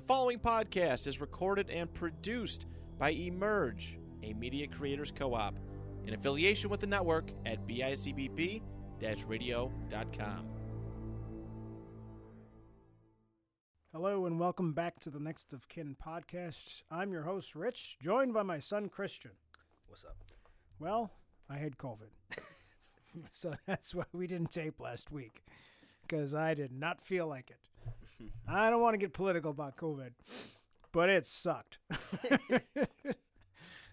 The following podcast is recorded and produced by Emerge, a media creators co op, in affiliation with the network at bicbp radio.com. Hello and welcome back to the Next of Kin podcast. I'm your host, Rich, joined by my son, Christian. What's up? Well, I had COVID. so that's why we didn't tape last week, because I did not feel like it. I don't want to get political about COVID, but it sucked.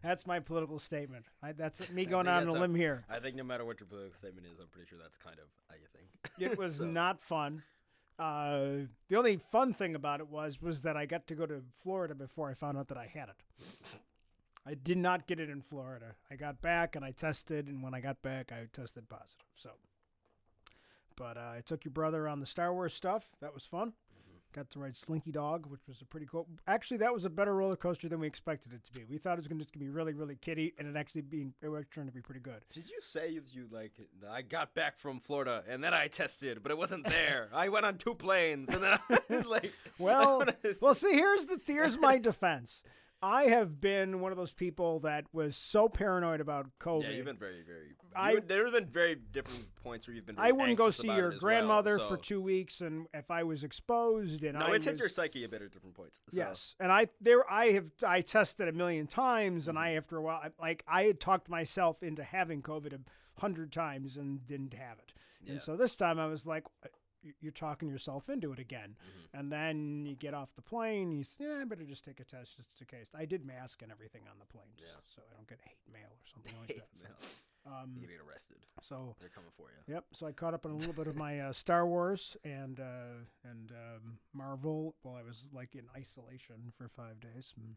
that's my political statement. I, that's me going think on a that's a- limb here. I think no matter what your political statement is, I'm pretty sure that's kind of how you think. It was So, not fun. Uh, the only fun thing about it was was that I got to go to Florida before I found out that I had it. I did not get it in Florida. I got back and I tested, and when I got back, I tested positive. So, but uh, I took your brother on the Star Wars stuff. That was fun. Got to ride Slinky Dog, which was a pretty cool. Actually, that was a better roller coaster than we expected it to be. We thought it was going to just gonna be really, really kiddie, and it actually being it was turned to be pretty good. Did you say you, you like? I got back from Florida and then I tested, but it wasn't there. I went on two planes and then I was like, Well, well, see, here's the here's my defense. I have been one of those people that was so paranoid about COVID. yeah, you've been very, very. I- there have been very different points where you've been. I wouldn't go see your as well, grandmother so- for two weeks, and if I was exposed, and No, I it's hit your psyche a bit at different points. so- Yes, and I there I have I tested a million times, and I Mm-hmm. after a while I- like I had talked myself into having COVID a hundred times and didn't have it, Yeah. and so this time I was like, "Uh, y- you're talking yourself into it again, Mm-hmm. and then you get off the plane, you say, yeah, I better just take a test just in case. I did mask and everything on the plane, just Yeah. so I don't get hate mail or something like Hate that. mail. So, um, You get arrested. so They're coming for you. Yep. So I caught up on a little bit of my uh, Star Wars and uh, and um, Marvel while I was like in isolation for five days. Mm.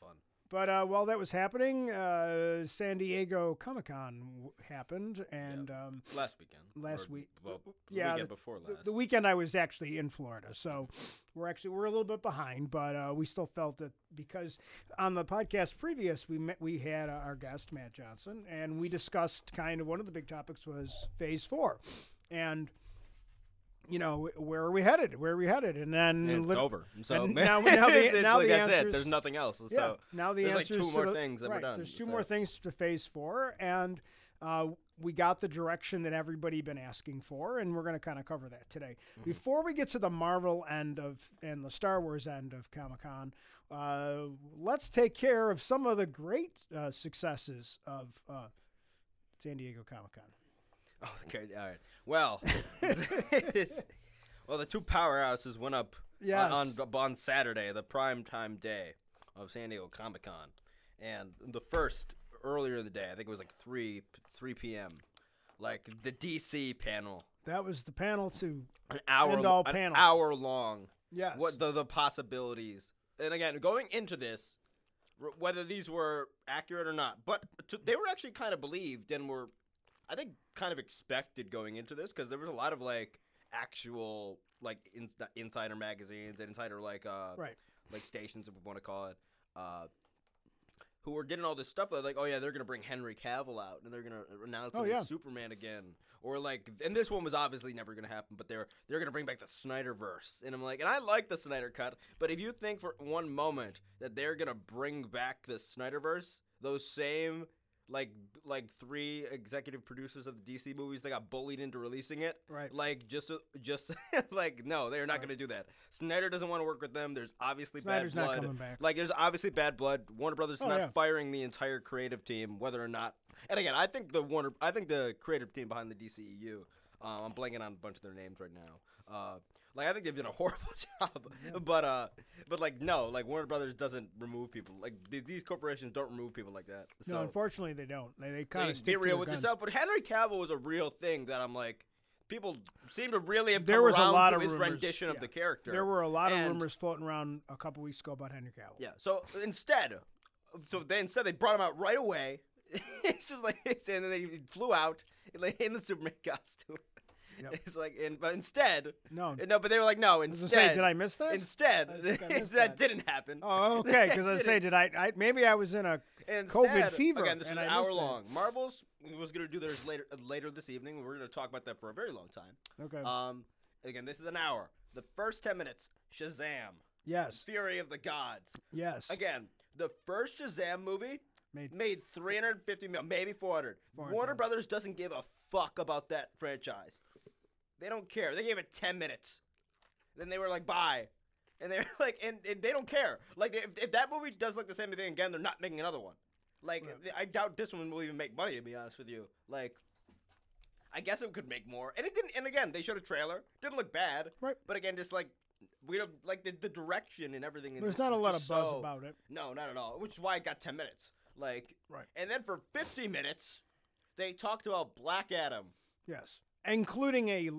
Fun. But uh, while that was happening, uh, San Diego Comic Con w- happened, and um, Last weekend. Last or- week- Well, the yeah, weekend the- before the, last. the weekend I was actually in Florida, so we're actually we're a little bit behind, but uh, we still felt that because on the podcast previous we met we had uh, our guest Matt Johnson, and we discussed kind of one of the big topics was Phase Four, and you know where are we headed? Where are we headed? And then And it's over. So and now- now the- it's, it's now like the that's it. There's nothing else. Yeah. So now the there's like two more the- things that we're done, There's two so- more things to Phase Four, and uh, we got the direction that everybody been asking for, and we're going to kind of cover that today. Mm-hmm. Before we get to the Marvel end of and the Star Wars end of Comic Con, uh, let's take care of some of the great uh, successes of uh, San Diego Comic Con. Oh, okay. All right. Well, well, the two powerhouses went up Yes. on, on on Saturday, the prime time day of San Diego Comic Con, and the first earlier in the day, I think it was like three three p.m. Like the DC panel, That was the panel to an hour End all an hour long. yes, What the the possibilities? And again, going into this, r- whether these were accurate or not, but to, they were actually kind of believed and were, I think, kind of expected going into this because there was a lot of like actual like in, insider magazines and insider like uh right. like stations if we want to call it uh who were getting all this stuff like, oh yeah they're gonna bring henry cavill out and they're gonna announce Oh, him yeah. as superman again or like and this one was obviously never gonna happen but they're they're gonna bring back the snyderverse and i'm like and i like the snyder cut but if you think for one moment that they're gonna bring back the snyderverse those same like like three executive producers of the DC movies that got bullied into releasing it. Right. Like just just like no, they're not Right. going to do that. Snyder doesn't want to work with them. There's obviously Snyder's bad not blood. coming back. Like there's obviously bad blood. Warner Brothers is Oh, not yeah. firing the entire creative team, whether or not. And again, I think the Warner, I think the creative team behind the DCEU. Uh, I'm blanking on a bunch of their names right now. Uh, like I think they've done a horrible job, but uh, but like no, like Warner Brothers doesn't remove people. Like th- these corporations don't remove people like that. So no, unfortunately they don't. They, they kind of get real with guns. yourself. But Henry Cavill was a real thing that I'm like, people seem to really have There come was a lot to of his rumors, rendition yeah. of the character. There were a lot of rumors floating around a couple weeks ago about Henry Cavill. Yeah. So instead, so they instead they brought him out right away. it's just like and then he flew out in the Superman costume. Yep. It's like, and, but instead, No. no, but they were like, no, I instead, say, did I miss that? Instead, I I that, that. didn't happen. Oh, okay. Because I say, didn't. I, I? Maybe I was in a And COVID fever, Again, this is an hour that. long. Marvel's was going to do theirs later uh, later this evening. We're going to talk about that for a very long time. okay. Um, again, this is an hour. The first ten minutes, Shazam. Yes. Fury of the Gods. Yes. Again, the first Shazam movie Made made 350 million, maybe 400. 400. Warner Brothers doesn't give a fuck about that franchise. They don't care. They gave it 10 minutes. Then they were like, bye. And they're like, and, and they don't care. Like, if, if that movie does like the same thing again, they're not making another one. Like, I doubt this one will even make money, to be honest with you. Like, I guess it could make more. And it didn't, and again, they showed a trailer. Didn't look bad. Right. But again, just like, we don't, like, the, the direction and everything. There's not a lot of buzz so- about it. no, not at all. Which is why it got 10 minutes. Like, Right. And then for 50 minutes, they talked about Black Adam. Yes. Including a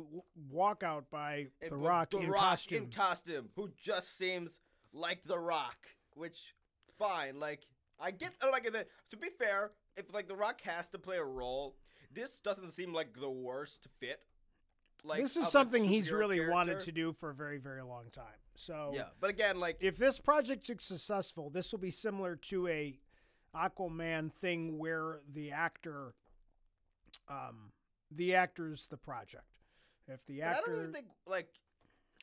walkout by And The Rock the in Rock costume. in costume, who just seems like The Rock. Which, fine. Like, I get, uh, like, the, to be fair, if, like, The Rock has to play a role, this doesn't seem like the worst fit. Like, this is something he's really wanted to do for a very, very long time. So Yeah, but again, like, if this project is successful, this will be similar to a Aquaman thing where the actor, um, the actor's the project. If the but I don't even think, like,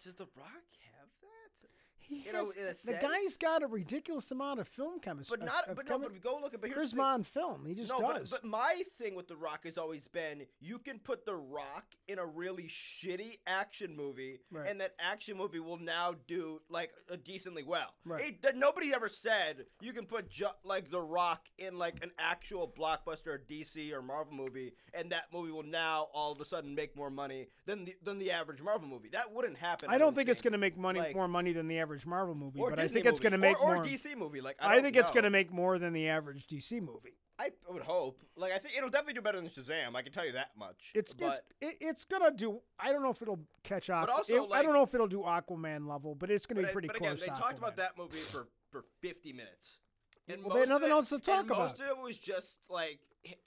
does The Rock? He you know, has- in a the guy's got a ridiculous amount of film chemistry. But not, of, but no, but go look at, but here's the charisma thing. film. He just no, does. But, but my thing with The Rock has always been you can put The Rock in a really shitty action movie, Right. and that action movie will now do like uh, decently well. Right. It- that nobody ever said you can put ju- like The Rock in like an actual blockbuster DC or Marvel movie, and that movie will now all of a sudden make more money than the than the average Marvel movie. That wouldn't happen. I don't think it's going to make money Like- more money than the average Marvel movie, Or but I Disney think it's going to make or, more. or DC movie. Like I, don't think it's going to make more than the average DC movie. I would hope. Like I think it'll definitely do better than Shazam. I can tell you that much. It's but, it's it, it's gonna do. I don't know if it'll catch Aqu- also, it- I don't know if it'll do Aquaman level, but it's gonna but, be I- pretty but close. again, they talked about that movie for for 50 minutes. And Well, they had nothing it- else to talk about. Most of it was just like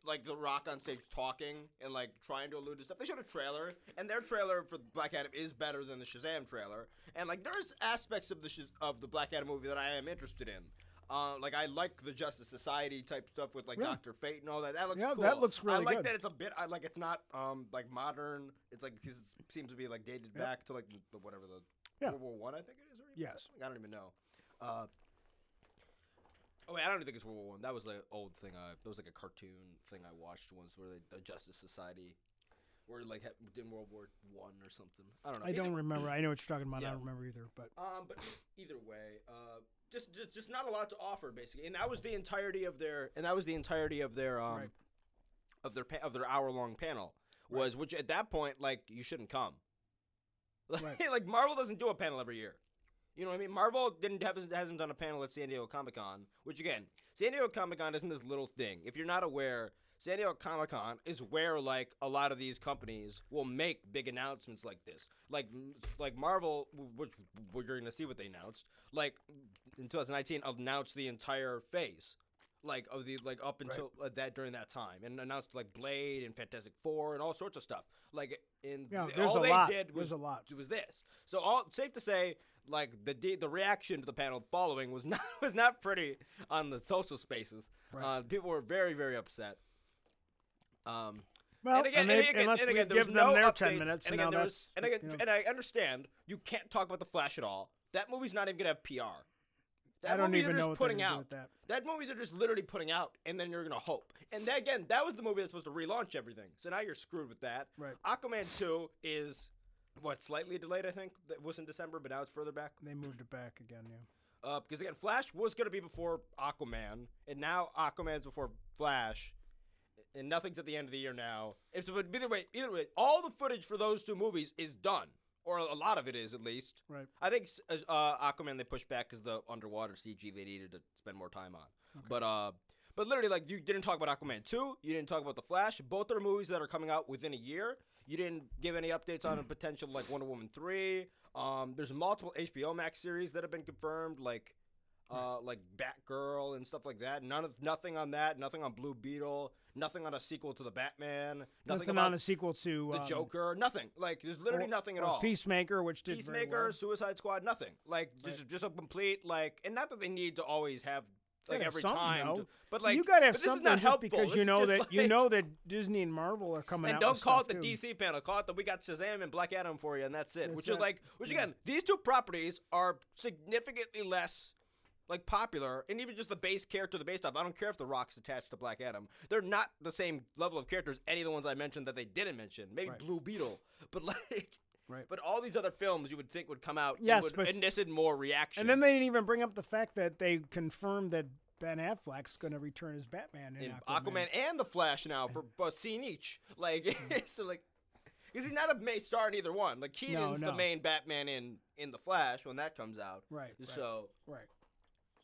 like The Rock on stage talking and like trying to allude to stuff. They showed a trailer, and their trailer for Black Adam is better than the Shazam trailer. And like there's aspects of the Shaz- of the Black Adam movie that I am interested in. Uh, like I like the Justice Society type stuff with like Yeah. Doctor Fate and all that. That looks Yeah, cool. that looks really. I like good. that it's a bit. I like it's not um like modern. It's like because it seems to be like dated Yeah. back to like the, whatever the Yeah. World War One I think it is. Or Yes. something? I don't even know. Uh, oh wait, I don't even think it's World War One. That was the old thing. I that was like a cartoon thing I watched once, where they, the Justice Society, were like in World War One or something. I don't know. I don't remember. I know what you're talking about. I don't remember either. But um, but either way, uh, just, just just not a lot to offer basically, and that was the entirety of their and that was the entirety of their um Right. of their pa- of their hour long panel was which at that point like you shouldn't come. Like, Right. like Marvel doesn't do a panel every year. You know what I mean? Marvel didn't have hasn't done a panel at San Diego Comic Con, which again, San Diego Comic Con isn't this little thing. If you're not aware, San Diego Comic Con is where like a lot of these companies will make big announcements like this. Like like Marvel, which we're going to see what they announced. Like in 2019, announced the entire phase. Like of the like up until uh, that during that time, and announced like Blade and Fantastic Four and all sorts of stuff. Like in all they lot. did was There's a lot. was this. So all safe to say, like the de- the reaction to the panel following was not was not pretty on the social spaces. Right. Uh, people were very very upset. Um, well, and again, and, and, they, again, and and again, give them no their updates, ten minutes, and and again, now that's was, and again, you know, and I understand you can't talk about the Flash at all. That movie's not even gonna have PR. That I don't movie even they're know just what putting out. that. That movie they're just literally putting out, and then you're gonna hope. And that, again, that was the movie that's supposed to relaunch everything. So now you're screwed with that. Right. Aquaman two is what slightly delayed, I think. That was in December, but now it's further back. They moved it back again. Yeah. Uh, because again, Flash was gonna be before Aquaman, and now Aquaman's before Flash, and nothing's at the end of the year now. It's but either way, either way, all the footage for those two movies is done, or a lot of it is at least. Right. I think uh, Aquaman they pushed back because the underwater CG they needed to spend more time on. But uh, but literally like you didn't talk about Aquaman two, you didn't talk about the Flash. Both are movies that are coming out within a year. You didn't give any updates on a potential like Wonder Woman three. Um, there's multiple HBO Max series that have been confirmed, like uh, like Batgirl and stuff like that. None of nothing on that. Nothing on Blue Beetle. Nothing on a sequel to the Batman. Nothing, Nothing on a sequel to the um, Joker. Nothing. Like there's literally or- nothing at all. Peacemaker, which did Peacemaker, well. Suicide Squad, nothing. Like just, just a complete like, and not that they need to always have like every time. though. but like you gotta have something is not helpful. because This you know that you know that Disney and Marvel are coming And out. don't call it the too. DC panel. Call it the we got Shazam and Black Adam for you, and that's it. That's which it. like, which Yeah. again, these two properties are significantly less like popular, and even just the base character, the base stuff. I don't care if the Rock's attached to Black Adam. They're not the same level of characters. Any of the ones I mentioned that they didn't mention, maybe Right. Blue Beetle, but like. Right. But all these other films you would think would come out Yes, and would but- elicit more reaction. And then they didn't even bring up the fact that they confirmed that Ben Affleck's going to return as Batman in, in Aquaman. Aquaman and the Flash now for a scene each. Like mm. so like because he's not a main star in either one. Like Keaton's no. the main Batman in in the Flash when that comes out. Right, right. So Right.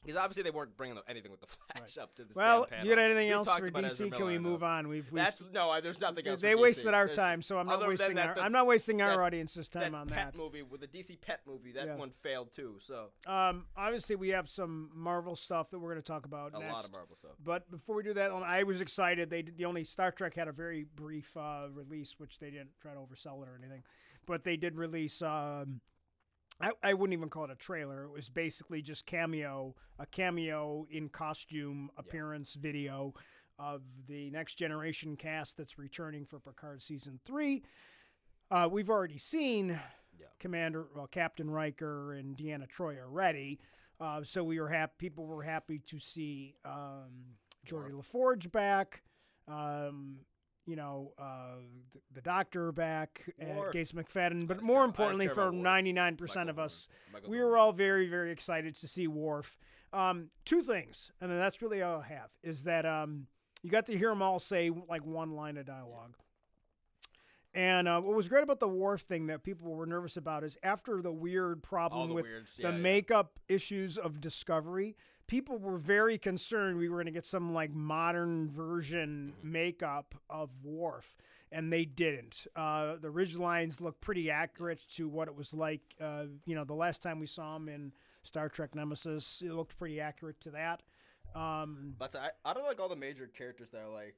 Because obviously they weren't bringing anything with the Flash up to this. Well, do you got anything We've else for DC? Can we move on? We've, we've That's no, there's nothing else. they wasted our There's- time, so I'm not wasting that, our the- I'm not wasting our that- audience's time that on pet that. movie with the DC Pet movie. That Yeah. one failed too. So Um, obviously, we have some Marvel stuff that we're going to talk about a next. lot of Marvel stuff. But before we do that, um, I was excited. They did, the only Star Trek had a very brief uh, release, which they didn't try to oversell it or anything. But they did release. Um, I, I wouldn't even call it a trailer. It was basically just cameo, a cameo in costume appearance video of the Next Generation cast that's returning for Picard season three. Uh, we've already seen Yeah. Commander, well, Captain Riker and Deanna Troy already. Uh, so we were happy. People were happy to see um, Geordi La Forge back. Um, you know, uh, the, the Doctor back, uh, Worf. Gates McFadden. But more care- importantly, for ninety nine percent Michael of us. We were all very, very excited to see Worf. Um, two things, and then that's really all I have is that um, you got to hear them all say like one line of dialogue. And uh, what was great about the Worf thing that people were nervous about is after the weird problem the with weirds, the yeah, makeup issues of Discovery, people were very concerned we were going to get some like modern version Mm-hmm. makeup of Worf, and they didn't. Uh, the ridge lines look pretty accurate to what it was like. Uh, you know, the last time we saw him in Star Trek Nemesis, it looked pretty accurate to that. Um, But I, I don't like all the major characters that are like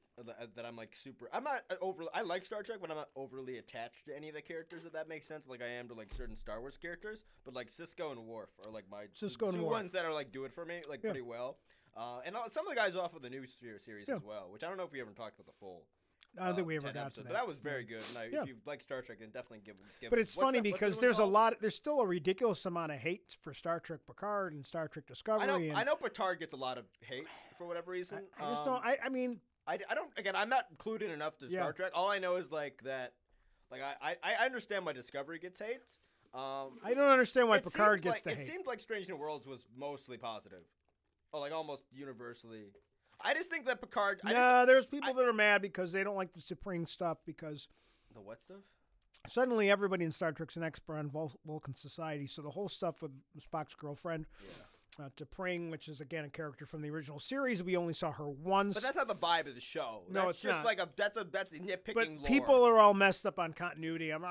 that, I'm like super. I'm not over. I like Star Trek, but I'm not overly attached to any of the characters. If that makes sense, like I am to like certain Star Wars characters. But like Sisko and Worf are like my Sisko and two Worf. ones that are like do it for me like Yeah. pretty well. Uh, and all, some of the guys off of the new ser- series Yeah. as well, which I don't know if we ever talked about the full. I don't think uh, we ever got episodes, to But that. that was very good. And I, Yeah. if you like Star Trek, then definitely give. give But it's funny that- because the there's a called? lot. There's still a ridiculous amount of hate for Star Trek Picard and Star Trek Discovery. I know. and I know. Picard gets a lot of hate for whatever reason. I just Um, don't. I, I mean, I, I don't again I'm not clued in enough to Yeah. Star Trek. All I know is like that like I, I, I understand why Discovery gets hate. Um I don't understand why Picard gets like, the It hate. seemed like Strange New Worlds was mostly positive. Or like almost universally. I just think that Picard I nah, there's people I- that are mad because they don't like the Supreme stuff because the what stuff? suddenly everybody in Star Trek's an expert on Vul- Vulcan society. So the whole stuff with Spock's girlfriend, uh, T'Pring, which is again a character from the original series, we only saw her once. But that's not the vibe of the show. No, that's it's just not. like a that's a that's nitpicking but lore. people are all messed up on continuity. I'm.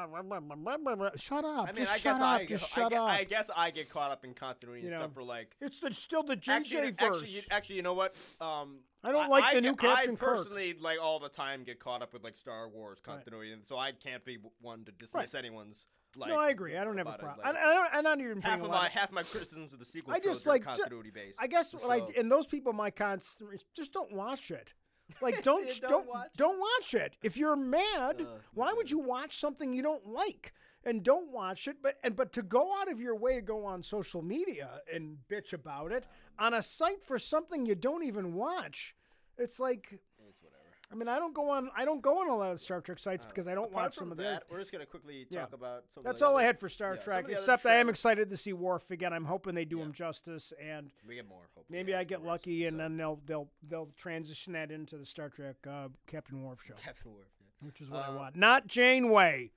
Shut up! I mean, just I shut guess up! I, just I, shut gue- up! I guess I get caught up in continuity You and know, stuff for like it's the still the JJ actually, verse. actually, you, actually, you know what? Um, I don't like the I, new Captain I Kirk. personally, like all the time, get caught up with like Star Wars continuity, and so I can't be one to dismiss anyone's. Like, no, I agree. I don't have a problem. like, I, I don't, I'm not even half of my of- half my criticisms of the sequel I just like ju- continuity based. I guess what I and those people my constant just don't watch it. Like don't See, don't don't watch don't watch it. If you're mad, Uh, why would you watch something you don't like? And don't watch it, but and but to go out of your way to go on social media and bitch about it on a site for something you don't even watch, it's like It's whatever. I mean I don't go on I don't go on a lot of Star Trek sites because I don't Apart watch some of that, other- we're just gonna quickly Yeah. talk about. Some of That's the all I had for Star yeah, Trek. the other Except I am excited to see Worf again. I'm hoping they do Yeah. him justice and We get more. Hopefully, Maybe I get lucky, and so. then they'll they'll they'll transition that into the Star Trek uh, Captain Worf show, Captain Worf. yeah. which is what I Uh, want. Not Janeway.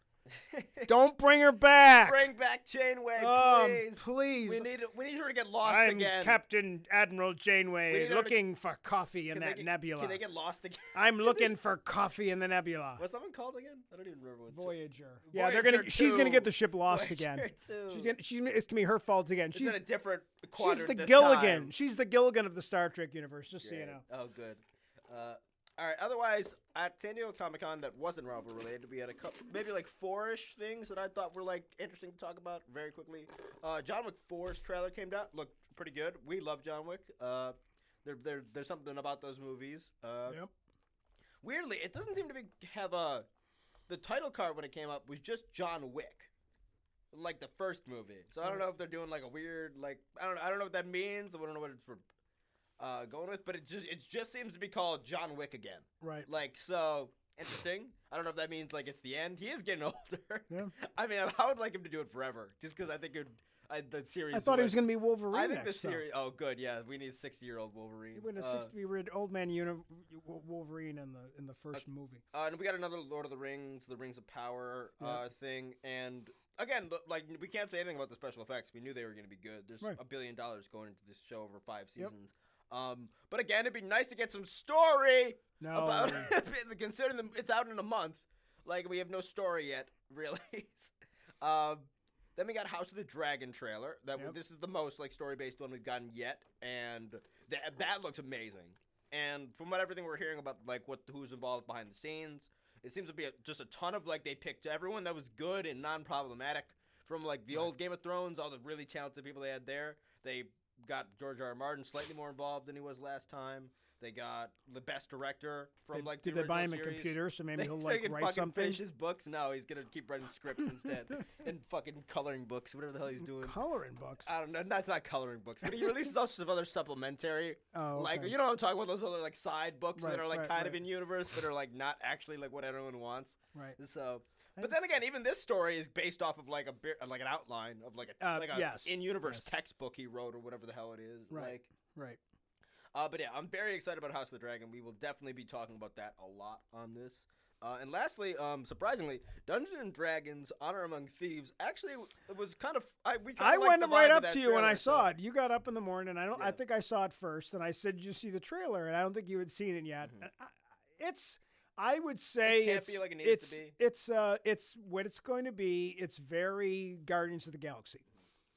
Don't bring her back. Bring back Janeway, um, please. please. We need we need her to get lost I'm again. Captain Admiral Janeway, need her to- looking for coffee in Can that get, nebula. Can they get lost again? I'm looking for coffee in the nebula. What's that one called again? I don't even remember what. Voyager. Yeah, they're gonna. She's gonna get the ship lost Voyager again. 2. She's gonna. She's. It's gonna be her fault again. It's She's. in a different She's the this Gilligan. time. She's the Gilligan of the Star Trek universe. Just so you know. Oh, good. Uh, all right. Otherwise, at San Diego Comic Con, that wasn't Marvel related, we had a couple, maybe like four-ish things that I thought were like interesting to talk about very quickly. Uh, John Wick 4's trailer came out. Looked pretty good. We love John Wick. Uh, There, there, there's something about those movies. Uh, Yep. Weirdly, it doesn't seem to be have a. The title card when it came up was just John Wick, like the first movie. So I don't know if they're doing like a weird like I don't I don't know what that means. I don't know what it's for, uh, going with, but it just it just seems to be called John Wick again. Right. Like so interesting. I don't know if that means like it's the end. He is getting older. Yeah. I mean, I would like him to do it forever, just because I think it. I, the series. I thought he was going to be Wolverine. I think the series. Oh, good. Yeah, we need a sixty-year-old Wolverine. He went a Uh, sixty. We read Old Man Uni- Wolverine in the in the first movie. Uh, and we got another Lord of the Rings, the Rings of Power uh, Yeah. thing, and again, like we can't say anything about the special effects. We knew they were going to be good. There's Right. a billion dollars going into this show over five Yep. Um, but again, it'd be nice to get some story No. about considering. It's out in a month. Like we have no story yet, really. um, then we got House of the Dragon trailer. That Yep. this is the most like story based one we've gotten yet, and that that looks amazing. And from what everything we're hearing about, like what who's involved behind the scenes, it seems to be a, just a ton of like they picked everyone that was good and non-problematic from like the old Game of Thrones, all the really talented people they had there. They got George R. R. Martin slightly more involved than he was last time. They got the best director from They- like did the they buy him original a computer so maybe They- he'll so he like can write fucking something? finish his books. No, he's gonna keep writing scripts instead and fucking coloring books, whatever the hell he's doing. Coloring books. I don't know. That's not coloring books, but he releases all sorts of other supplementary, Oh, like you know what I'm talking about. Those other like side books Right, that are like right, kind of in universe, but are like not actually like what everyone wants. Right. So, but then again, even this story is based off of like a bit, like an outline of like a Uh, like a yes, in universe yes. textbook he wrote or whatever the hell it is. Right. Like, Right. uh, but yeah, I'm very excited about House of the Dragon. We will definitely be talking about that a lot on this. Uh, and lastly, um, surprisingly, Dungeons and Dragons: Honor Among Thieves actually was kind of I we I went right up to you when I saw so- it. You got up in the morning. I don't. I think I saw it first, and I said, "Did you see the trailer?" And I don't think you had seen it yet. Mhm. I- It's. I would say can't it's like it it's it's uh it's what it's going to be. It's very Guardians of the Galaxy.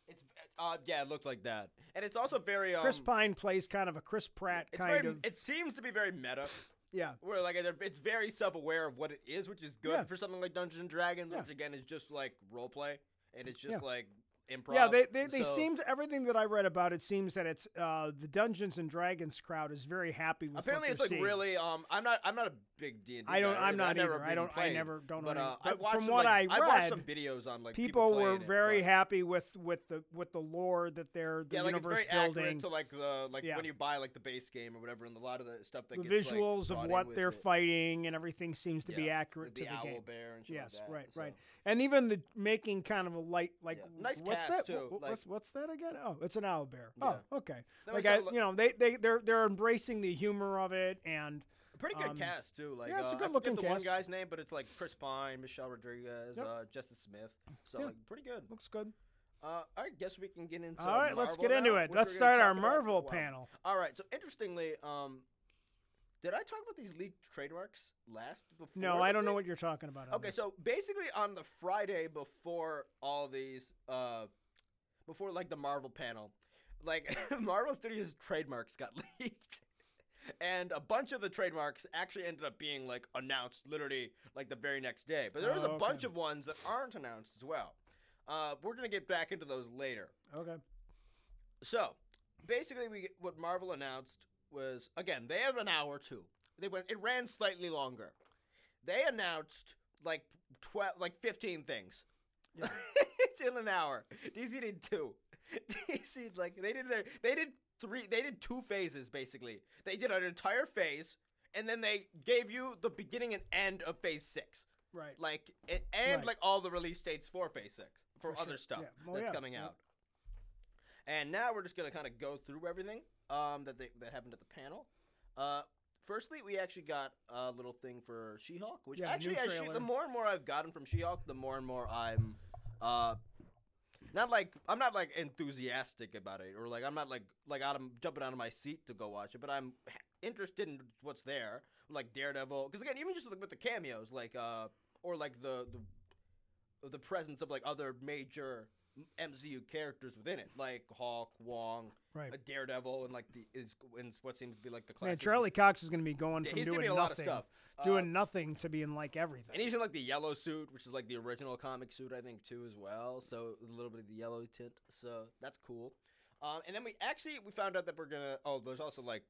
It's uh, yeah, it looked like that, and it's also very um, Chris Pine plays kind of a Chris Pratt It's kind very. of It seems to be very meta. yeah. Where like it's very self-aware of what it is, which is good Yeah. for something like Dungeons and Dragons, Yeah. which again is just like role play, and it's just Yeah. like improv. Yeah, they they, they So- seemed everything that I read about it seems that it's uh, the Dungeons and Dragons crowd is very happy with. what Apparently, it's like seeing. really. Um, I'm not. I'm not a big D and. I don't. I'm not never either. I don't. I never don't But know. uh, watched from some, what like, I read, watched some videos on like people, were playing it, very happy with with the with the lore that they're the yeah, like it's universe very building. to like the like Yeah. when you buy like the base game or whatever, and a lot of the stuff that the gets, visuals brought of what they're it. fighting and everything seems to be accurate the to the owl game. bear and shit Yes, like that. right, so. right. And even the making kind of a light like Nice what's cast, that? too, Wh- wh- like- what's, what's that again? Oh, it's an owl bear. Oh, okay. Like I, you know, they they they're they're embracing the humor of it and Pretty good Um, cast too. Like yeah, it's a uh, I good-looking forget the one guy's name, but it's like Chris Pine, Michelle Rodriguez, Yep. uh, Justice Smith. So Yeah. like pretty good. looks good. Uh, I guess we can get into. All right, let's Marvel get into now, it. Let's start our talk about for a Marvel panel. All right. So interestingly, um, did I talk about these leaked trademarks last before? No, I don't know what you're talking about. Okay, this. so basically on the Friday before all these, uh, before like the Marvel panel, like Marvel Studios trademarks got leaked. And a bunch of the trademarks actually ended up being like announced literally like the very next day. But there was Oh, a bunch of ones that aren't announced as well. Uh, we're gonna get back into those later. okay. So, basically, we what Marvel announced was again they have an hour too. They went it ran slightly longer. They announced like twelve, like fifteen things. Yeah. it's in an hour. DC did two. DC like they did their they did three they did two phases basically. They did an entire phase and then they gave you the beginning and end of phase six. Right. Like and Right. like all the release dates for phase six for, For other sure. stuff Yeah. Well, that's yeah. coming Yeah. out. And now we're just gonna kind of go through everything um, that they, that happened at the panel. Uh, firstly, we actually got a little thing for She-Hulk, which Yeah, actually, as she, the more and more I've gotten from She-Hulk, the more and more I'm uh, not like I'm not like enthusiastic about it, or like I'm not like like out of jumping out of my seat to go watch it, but I'm interested in what's there, like Daredevil. Because again, even just like with the cameos, like uh, or like the the the presence of like other major MCU characters within it, like Hawk, Wong, Right. a Daredevil, and like the is, is what seems to be like the Man, classic. Charlie Cox is going to be going Yeah, from he's doing be in a lot of nothing, stuff. Uh, doing nothing to being like everything. and he's in like the yellow suit, which is like the original comic suit, I think, too, as well. So a little bit of the yellow tint. So that's cool. Um, and then we actually we found out that we're gonna. Oh, there's also like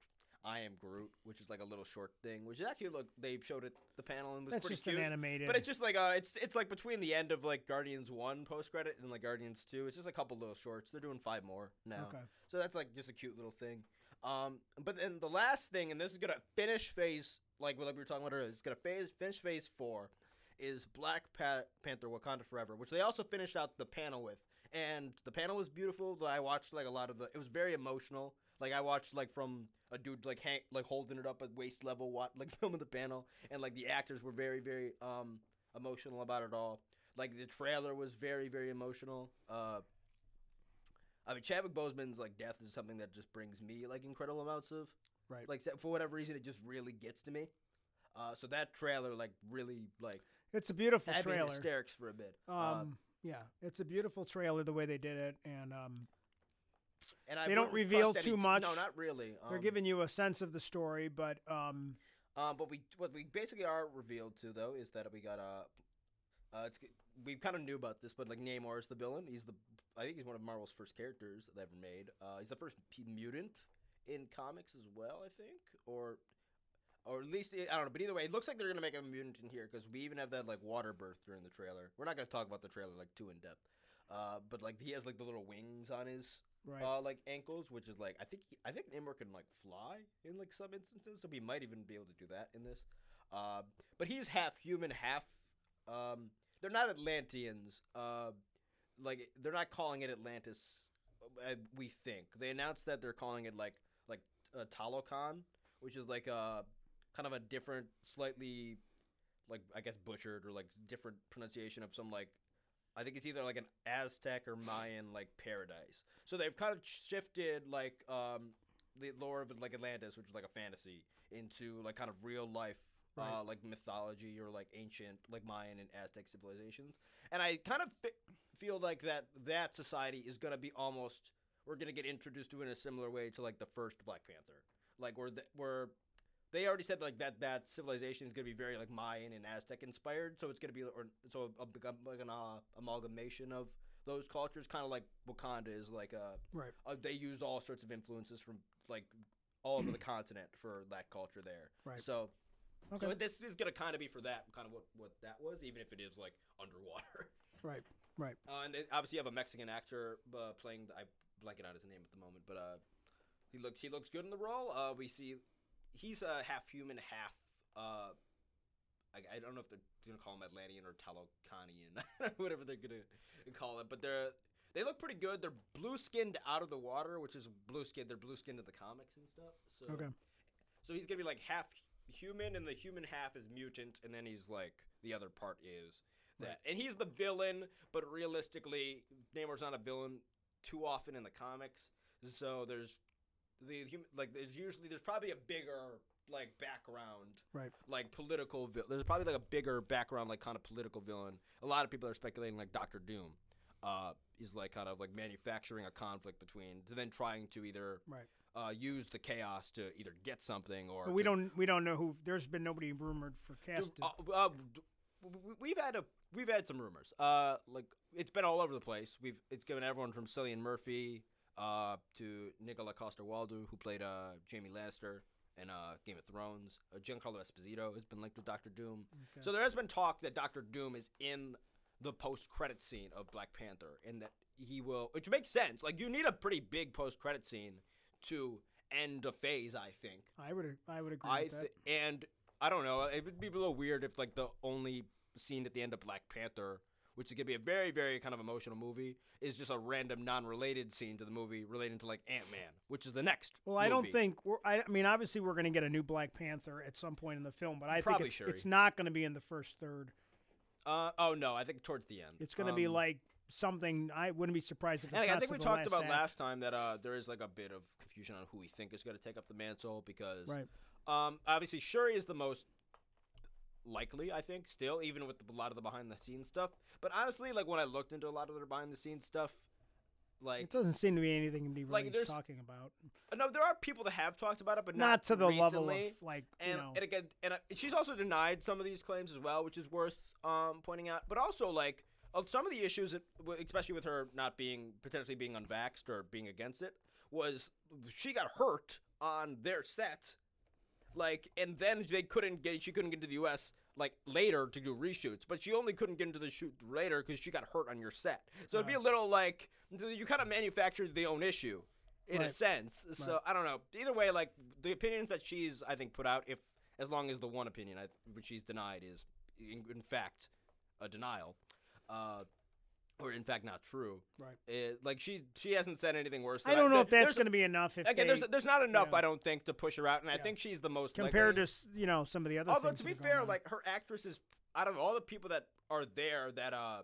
I am Groot, which is like a little short thing, which is actually look they showed it the panel and was That's pretty just cute. an animated. But it's just like uh, it's it's like between the end of like Guardians one post credit and like Guardians two. It's just a couple little shorts. They're doing five more now, okay. so that's like just a cute little thing. Um, but then the last thing, and this is gonna finish phase like like we were talking about earlier. It's gonna phase finish phase four, is Black pa- Panther: Wakanda Forever, which they also finished out the panel with, and the panel was beautiful. I watched like a lot of the. It was very emotional. Like I watched like from a dude like hang, like holding it up at waist level, what like filming the panel, and like the actors were very very um emotional about it all. Like the trailer was very very emotional. Uh, I mean Chadwick Boseman's like death is something that just brings me like incredible amounts of Right. like for whatever reason it just really gets to me. Uh, so that trailer like really like It's a beautiful had me in trailer. hysterics for a bit. Um, Uh, yeah, it's a beautiful trailer the way they did it, and um, and I they don't reveal too any- much. No, not really. Um, they're giving you a sense of the story, but um, Um, but we what we basically are revealed to though is that we got uh, uh it's we kind of knew about this, but like Namor is the villain. He's the I think he's one of Marvel's first characters they ever made. Uh, he's the first mutant in comics as well, I think, or or at least I don't know. But either way, it looks like they're gonna make a mutant in here because we even have that like water birth during the trailer. We're not gonna talk about the trailer like too in depth. Uh, but like he has like the little wings on his right. uh, like ankles, which is like I think I think Namor can like fly in like some instances, so he might even be able to do that in this. Uh, but he's half human, half. Um, they're not Atlanteans. Uh, like they're not calling it Atlantis. Uh, we think they announced that they're calling it like like uh, Talokan, which is like a kind of a different, slightly like I guess butchered or like different pronunciation of some like I think it's either like an Aztec or Mayan like paradise. So they've kind of shifted like um the lore of like Atlantis, which is like a fantasy, into like kind of real life uh, like mythology or like ancient like Mayan and Aztec civilizations. And I kind of fi- feel like that that society is gonna be almost we're gonna get introduced to in a similar way to like the first Black Panther, like where the, where they already said like that that civilization is gonna be very like Mayan and Aztec inspired, so it's gonna be or so a, a, like an uh, amalgamation of those cultures, kind of like Wakanda is like a right. uh, they use all sorts of influences from like all over the continent for that culture there. Right. So, Okay. so this is gonna kind of be for that kind of what what that was, even if it is like underwater. Right. Right. Uh, and obviously you have a Mexican actor uh, playing. The, I blanking out his name at the moment, but uh, he looks he looks good in the role. Uh, we see he's a half human, half uh, I, I don't know if they're gonna call him Atlantean or Talocanian, whatever they're gonna call it. But they're they look pretty good. They're blue skinned out of the water, which is blue skinned. They're blue skinned in the comics and stuff. So Okay. so he's gonna be like half human, and the human half is mutant, and then he's like the other part is that, Right. and he's the villain. But realistically, Namor's not a villain too often in the comics. So there's the human like there's usually there's probably a bigger like background Right. like political vil- there's probably like a bigger background like kind of political villain a lot of people are speculating like dr doom uh, is like kind of like manufacturing a conflict between to then trying to either Right. uh, use the chaos to either get something or But we to- don't we don't know who. There's been nobody rumored for cast. uh, uh, we've had a we've had some rumors. Uh, like it's been all over the place. We've it's given everyone from Cillian Murphy uh to Nikolaj Coster-Waldau, who played uh Jaime Lannister in uh Game of Thrones. Uh, Giancarlo Esposito has been linked with Doctor Doom. Okay. So there has been talk that Doctor Doom is in the post credit scene of Black Panther, and that he will, which makes sense. Like you need a pretty big post credit scene to end a phase. I think. I would I would agree I with that. th- and I don't know. It would be a little weird if like the only scene at the end of Black Panther, which is gonna be a very very kind of emotional movie, is just a random non-related scene to the movie relating to like Ant Man, which is the next. Well, I don't think we're. I, I mean, obviously, we're going to get a new Black Panther at some point in the film, but I Probably think it's, it's not going to be in the first third. Uh, oh no, I think towards the end. It's going to be Um, like something. I wouldn't be surprised if I think we talked about act. last time that uh, there is like a bit of confusion on who we think is going to take up the mantle because Right. Um, obviously, Shuri is the most likely, I think, still, even with the, a lot of the behind the scenes stuff. But honestly, like when I looked into a lot of their behind the scenes stuff, like It doesn't seem to be anything to be Like, really there's- talking about. no, there are people that have talked about it, but Not, not, to the level of like you And, know. and again, and uh, she's also denied some of these claims as well, which is worth um, pointing out. But also, like, some of the issues, especially with her not being potentially being unvaxxed or being against it, was she got hurt on their set, like, and then they couldn't get she couldn't get to the U.S. like later to do reshoots, but she only couldn't get into the shoot later because she got hurt on your set. So it'd be a little like you kind of manufactured the own issue in a Right. sense. So I don't know. Either way, like the opinions that she's I think put out, if as long as the one opinion I, which she's denied is in, in fact a denial, uh, or in fact not true. Right. It, like she she hasn't said anything worse. Than I don't know if that's going to be enough. If Again, they, there's there's not enough, yeah. I don't think, to push her out, and I think she's the most compared likely- to you know some of the other. Although to be fair, like her actresses, out of all the people that are there that uh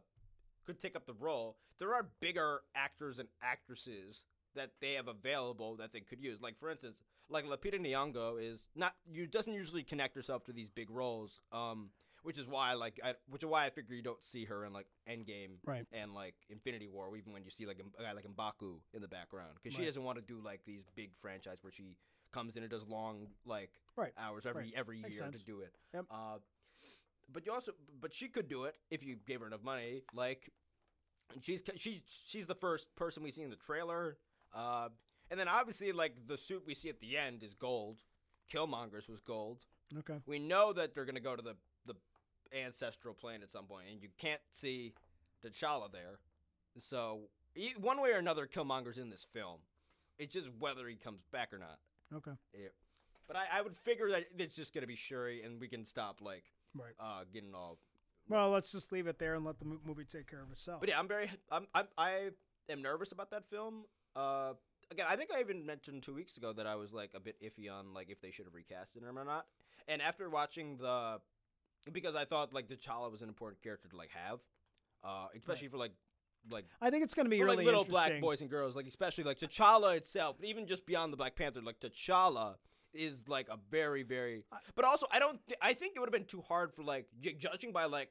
could take up the role, there are bigger actors and actresses that they have available that they could use. Like for instance, like Lupita Nyong'o is not you doesn't usually connect herself to these big roles. Um, which is why like I, which is why I figure you don't see her in like Endgame Right. and like Infinity War, even when you see like a guy like Mbaku in the background, because she doesn't want to do like these big franchise where she comes in and does long like Right. hours every Right. every Makes year to do it. Yep. Uh, but you also, but she could do it if you gave her enough money. Like, she's she she's the first person we see in the trailer. Uh, and then obviously, like the suit we see at the end is gold. Killmonger's was gold. okay, We know that they're gonna go to the ancestral plane at some point, and you can't see T'Challa there. So one way or another, Killmonger's in this film. It's just whether he comes back or not. okay, Yeah. But I, I would figure that it's just gonna be Shuri, and we can stop like right. uh, getting all. Well, let's just leave it there and let the movie take care of itself. But yeah, I'm very. I'm. I'm I am nervous about that film. Uh, again, I think I even mentioned two weeks ago that I was like a bit iffy on like if they should have recasted him or not. And after watching the, because I thought like T'Challa was an important character to like have, uh, especially for like like I think it's going to be for really like little black boys and girls, like especially like T'Challa itself, even just beyond the Black Panther, like T'Challa is like a very very. But also, I don't. Th- I think it would have been too hard for like j- judging by like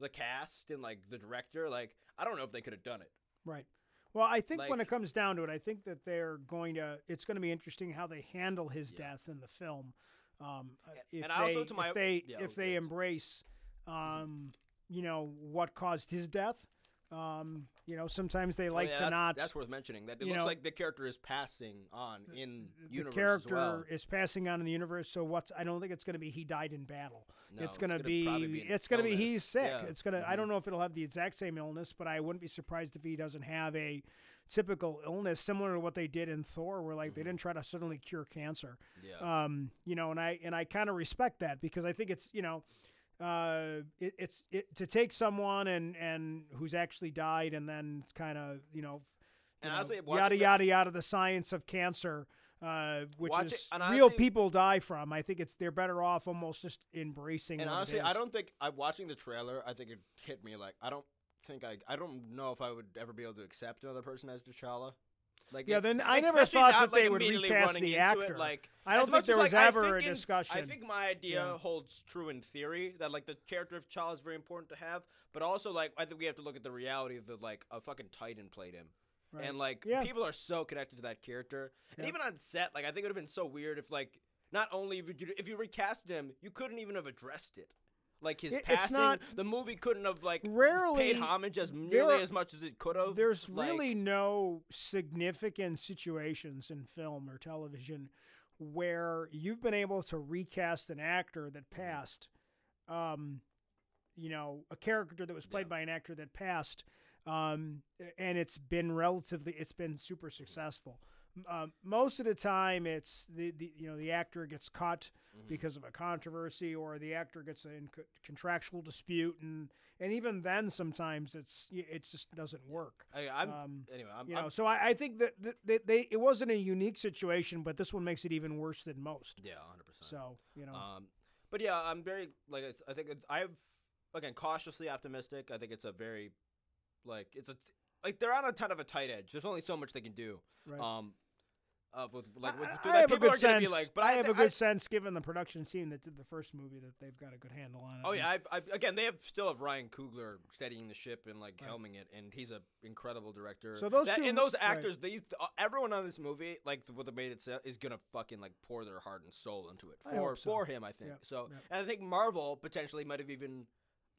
the cast and like the director. Like I don't know if they could have done it. Right. Well, I think when it comes down to it, I think that they're going to. It's going to be interesting how they handle his Yeah. death in the film. Um, uh, if and they, also to my- if they, yeah, if they embrace, um, you know, what caused his death. Um, you know, sometimes they Oh, like yeah, to that's, not. That's worth mentioning. That it looks know, like the character is passing on in the universe character as well. is passing on in the universe. So what's? I don't think it's going to be he died in battle. No, it's going to gonna be. it's going to be he's sick. Yeah. It's going to. I Mhm. don't know if it'll have the exact same illness, but I wouldn't be surprised if he doesn't have a typical illness similar to what they did in Thor, where like they Mhm. didn't try to suddenly cure cancer. Yeah. Um, you know, and I and I kind of respect that because I think it's you know. Uh, it, it's it, to take someone and and who's actually died and then kind of you know and know, honestly, yada yada yada the science of cancer uh, which it- is and real people die from i think it's they're better off almost just embracing And honestly, I don't think I'm watching the trailer. I think it hit me like I don't think I I don't know if I would ever be able to accept another person as T'Challa. Like Yeah, then I never thought that they would recast the into it, actor. like I don't think there was like, ever a in- I think my idea Yeah. holds true in theory that like the character of T'Challa is very important to have, but also like I think we have to look at the reality of it. Like a fucking Titan played him. Right. And like Yeah. people are so connected to that character, and even on set, like I think it would have been so weird if like not only if you, if you recast him, you couldn't even have addressed it. Like his It- passing, not- the movie couldn't have like Rarely- paid homage as nearly are- as much as it could have. there's Like, really no significant situations in film or television where you've been able to recast an actor that Mm-hmm. passed um you know a character that was played Yeah. by an actor that passed um and it's been relatively it's been super successful um, most of the time it's the, the you know the actor gets cut Mhm. because of a controversy or the actor gets in co- contractual dispute and and even then sometimes it's it just doesn't work I, I'm um, anyway. I'm, you I'm know, so I, I think that, that they, they it wasn't a unique situation, but this one makes it even worse than most. yeah, hundred percent. So you know, Um, but yeah, I'm very like I think I've again cautiously optimistic. I think it's a very like it's a like they're on a kind of a tight edge. There's only so much they can do. right. Um, of with like with, I, I have a good sense. like, but I, I, have thi- a good sense, given the production team that did the first movie, that they've got a good handle on it. Oh yeah, I've, I've, again they have still have Ryan Coogler steadying the ship and like Right. helming it, and he's an incredible director. So those That- two and those right. actors, these uh, everyone on this movie, like what they made it is gonna fucking like pour their heart and soul into it for so. for him. I think Yep, so, yep. and I think Marvel potentially might have even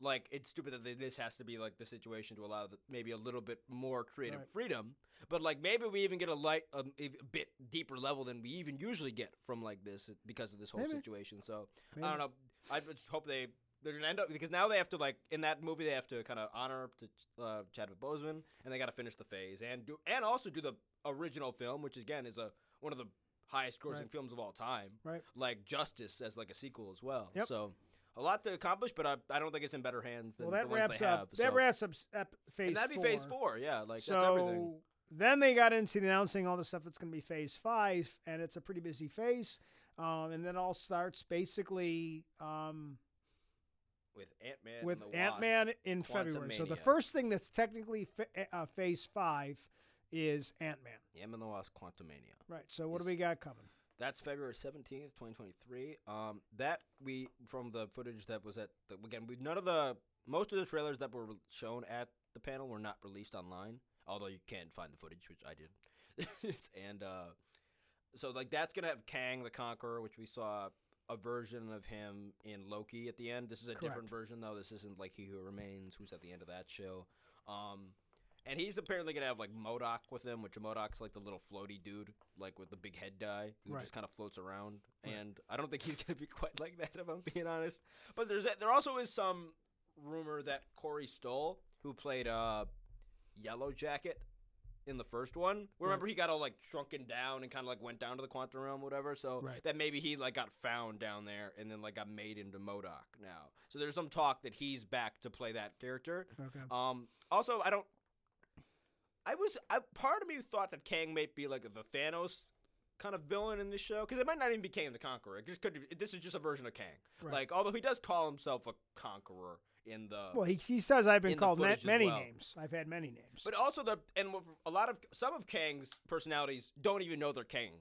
like it's stupid that this has to be like the situation to allow the, maybe a little bit more creative Right. freedom. But like maybe we even get a light um, a bit deeper level than we even usually get from like this because of this whole Maybe. situation. So I don't know. I just hope they they're gonna end up because now they have to like in that movie they have to kind of honor to uh, Chadwick Boseman and they got to finish the phase and do and also do the original film, which again is a one of the highest grossing Right. films of all time. Right. Like Justice as like a sequel as well. Yep. So a lot to accomplish, but I, I don't think it's in better hands than well, that the ones they up. have. that so. wraps up ep- phase. and that'd be four. phase four. Yeah, like so that's everything. then they got into the announcing all the stuff that's going to be phase five, and it's a pretty busy phase. Um, and then all starts basically um, With Ant Man. with Ant Man in February. So the first thing that's technically fa- uh, phase five is Ant Man. Ant Man and the Wasp Quantumania. Right. So what do we got coming? That's February seventeenth, twenty twenty three. Um, that we from the footage that was at the again, we none of the most of the trailers that were shown at the panel were not released online. Although you can find the footage, which I did, and uh, so like that's gonna have Kang the Conqueror, which we saw a version of him in Loki at the end. This is a different version though. This isn't like He Who Remains, who's at the end of that show. Um, and he's apparently gonna have like MODOK with him, which MODOK's like the little floaty dude, like with the big head guy who Right. just kind of floats around. Right. And I don't think he's gonna be quite like that, if I'm being honest. But there's there also is some rumor that Corey Stoll, who played uh, Yellow Jacket in the first one, remember he got all like shrunken down and kind of like went down to the quantum realm, whatever. So Right. that maybe he like got found down there and then like got made into Modoc now. So there's some talk that he's back to play that character. Okay. Um. Also, I don't. I was. I, part of me thought that Kang may be like the Thanos kind of villain in this show because it might not even be Kang the Conqueror. It just could. This is just a version of Kang. Right. Like, although he does call himself a conqueror in the. Well, he, he says I've been called ma- many well. names. I've had many names. but also the and a lot of some of Kang's personalities don't even know they're Kang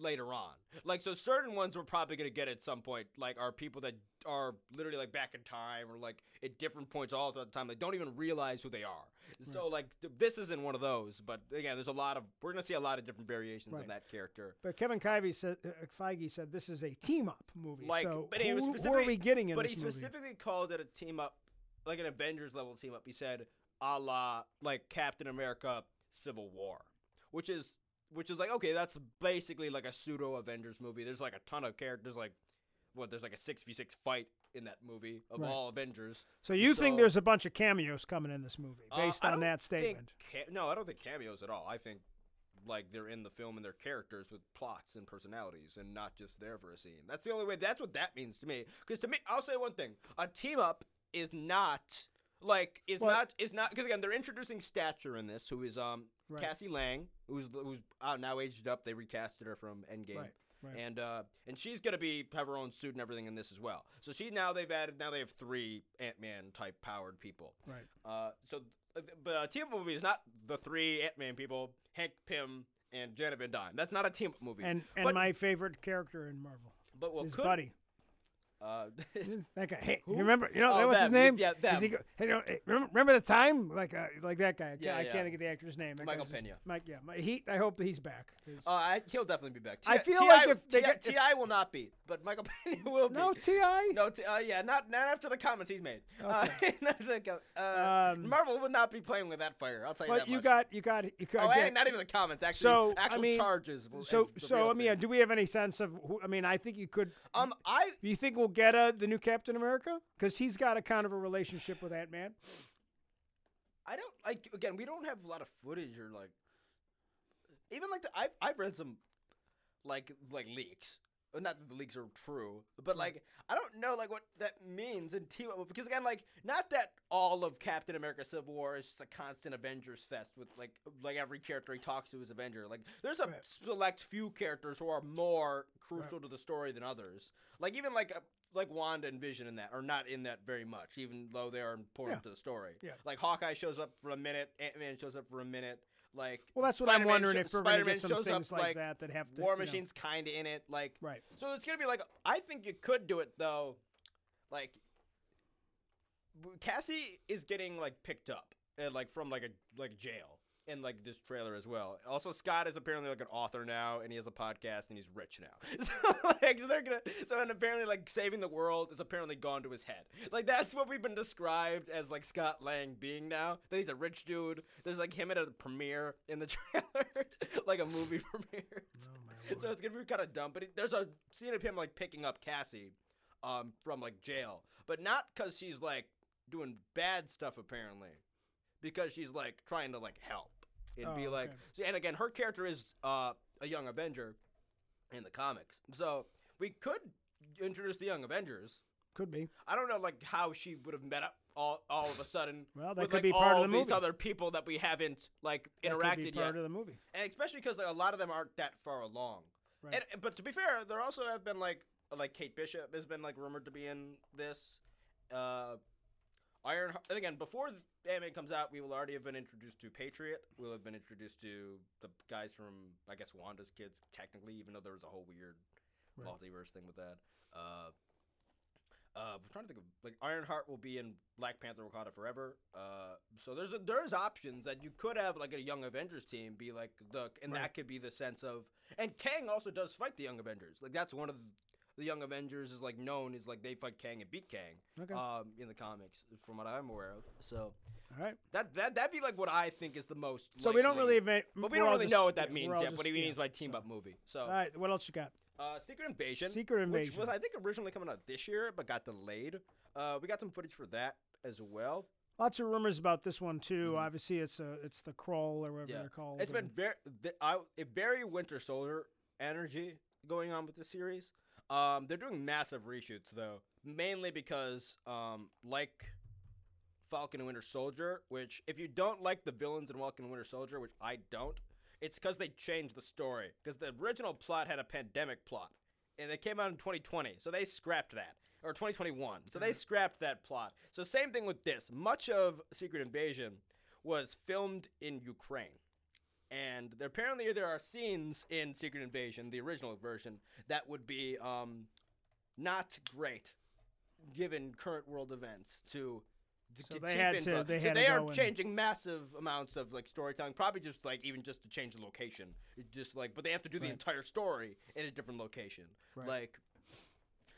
later on. Like so certain ones we're probably going to get at some point like are people that are literally like back in time or like at different points all throughout the time they don't even realize who they are. So like th- this isn't one of those, but again there's a lot of we're going to see a lot of different variations Right. of that character. But Kevin Feige said, uh, Feige said this is a team up movie. Like so but he was who, who are we getting in But he movie? specifically called it a team up like an Avengers level team up. He said a la like Captain America Civil War, which is which is like okay, that's basically like a pseudo Avengers movie. There's like a ton of characters like what there's like a six v six fight in that movie of Right. all Avengers. So you think there's a bunch of cameos coming in this movie Uh, based I on that statement? ca- no, I don't think cameos at all. I think like they're in the film and they're characters with plots and personalities and not just there for a scene. That's the only way. That's what that means to me. Because to me, I'll say one thing: a team up is not like is Well- not is not because again they're introducing Stature in this, who is um Right. Cassie Lang, who's who's uh, now aged up. They recasted her from Endgame. Right. Right. And uh, and she's gonna be have her own suit and everything in this as well. So she now they've added now they have three Ant Man type powered people. right. Uh, so, uh, but a team up movie is not the three Ant Man people, Hank Pym and Janet Van Dyne. That's not a team up movie. And and but, my favorite character in Marvel, but what his could buddy. Uh, That guy. Hey, you remember? You know Oh, what's his name? Yeah, Is he them. hey, you know, remember, remember the time? Like uh, like that guy. I can't, Yeah, I yeah. can't get the actor's name. That Michael guy's just- Pena. Mike. Yeah. My, he. I hope he's back. uh, I, he'll definitely be back. I T- feel T.I. like if T.I. if- will not be, but Michael Pena will be. no, Ti. No, t- uh, yeah, not not after the comments he's made. Uh, co- uh, Um, Marvel would not be playing with that fire. I'll tell you that you much. got you got you got. oh, again, not even the comments. Actually, So, I actual mean, charges. so so I mean, uh, do we have any sense of who? I mean, I think you could. um, I Do you think we'll get uh, the new Captain America? Because he's got a kind of a relationship with Ant Man. I don't like again. We don't have a lot of footage or like even like the, I've I've read some like like leaks. Not that the leaks are true, but like I don't know like what that means in up because again like not that all of Captain America: Civil War is just a constant Avengers fest with like like every character he talks to is Avenger. Like there's a Right. select few characters who are more crucial to the story than others. Like even like a, like Wanda and Vision in that are not in that very much, even though they are important Yeah. to the story. Yeah. Like Hawkeye shows up for a minute, Ant Man shows up for a minute. Like Well, that's what I'm wondering sho- if we're Spider-Man get some shows things up, like, like, that that have to. War you know- Machine's kind of in it. Like Right. so it's gonna be like I think you could do it though. Like Cassie is getting like picked up, uh, like from like a like jail, in like this trailer as well. Also, Scott is apparently like an author now, and he has a podcast, and he's rich now. so like, so they're gonna. So and apparently, like saving the world is apparently gone to his head. Like that's what we've been described as like Scott Lang being now. That he's a rich dude. There's like him at a premiere in the trailer, like a movie premiere. Oh, so it's gonna be kind of dumb. But it, there's a scene of him like picking up Cassie, um, from like jail, but not because she's like doing bad stuff apparently, because she's like trying to like help and Oh, be like. okay. So, and again, her character is uh a young Avenger in the comics, so we could introduce the young Avengers. Could be. I don't know like how she would have met up all, all of a sudden. Well, that with, could like, be part all of the these movie. other people that we haven't like That interacted be yet part of the movie. and especially because like, a lot of them aren't that far along. Right. And but to be fair, there also have been like like Kate Bishop has been like rumored to be in this. Uh, Iron and again before the anime comes out, we will already have been introduced to Patriot. We'll have been introduced to the guys from I guess Wanda's kids technically, even though there was a whole weird Right. multiverse thing with that. Uh, uh, I'm trying to think of like Ironheart will be in Black Panther: Wakanda Forever. Uh, so there's a, there's options that you could have like a Young Avengers team be like the and Right. that could be the sense of and Kang also does fight the Young Avengers. Like that's one of the, Young Avengers is like known is like they fight Kang and beat Kang. Okay. Um, in the comics, from what I'm aware of. So All right. that that that'd be like what I think is the most. So we don't really, eva- But we don't really just- know what that means yet. just- what he yeah, means by team so- up movie. So All right. What else you got? uh, Secret Invasion. Secret Which Invasion. was, I think, originally coming out this year, but got delayed. Uh, we got some footage for that as well. Lots of rumors about this one too. Mhm. Obviously, it's a it's the Skrull or whatever Yeah. they're called. It's been very, I, very Winter Soldier energy going on with the series. Um, they're doing massive reshoots though, mainly because, um, like Falcon and Winter Soldier, which if you don't like the villains in Falcon and Winter Soldier, which I don't, it's because they changed the story. Because the original plot had a pandemic plot, and it came out in 2020, so they scrapped that. Or 2021, so they scrapped that plot. So same thing with this. Much of Secret Invasion was filmed in Ukraine. And there, apparently there are scenes in Secret Invasion, the original version, that would be um, not great given current world events to. to So get they had to- they so had to they are go and- changing massive amounts of like storytelling, probably just like even just to change the location, just like, but they have to do the entire story in a different location. Right. Like,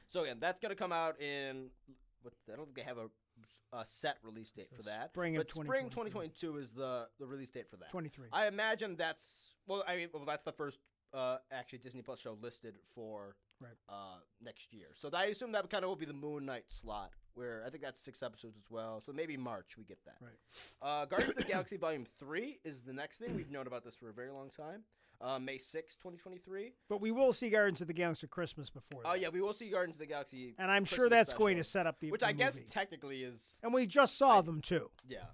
so again, that's gonna come out in. What I don't think they have a, a set release date So for that. spring but spring 2022 is the the release date for that. 23. I imagine that's well. I mean, well, that's the first uh, actually Disney Plus show listed for Right. uh, next year. So I assume that kind of will be the Moon Knight slot, where I think that's six episodes as well. So maybe March we get that. Right. Uh, Guardians of the Galaxy Volume Three is the next thing. We've known about this for a very long time. Uh, May sixth, 2023. But we will see Guardians of the Galaxy Christmas before. Oh yeah, we will see Guardians of the Galaxy, And I'm Christmas sure that's going to set up the which the I guess movie. technically is and we just saw I- them too. yeah.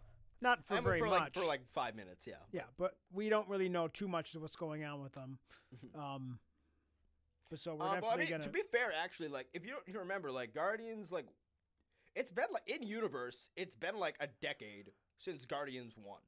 Not for I mean, very for much. like for like five minutes. Yeah. yeah, but we don't really know too much of what's going on with them. um, but so we're Uh, but I definitely mean, gonna. to be fair, actually, like if you don't you remember, like Guardians, like it's been like in universe, it's been like a decade since Guardians one.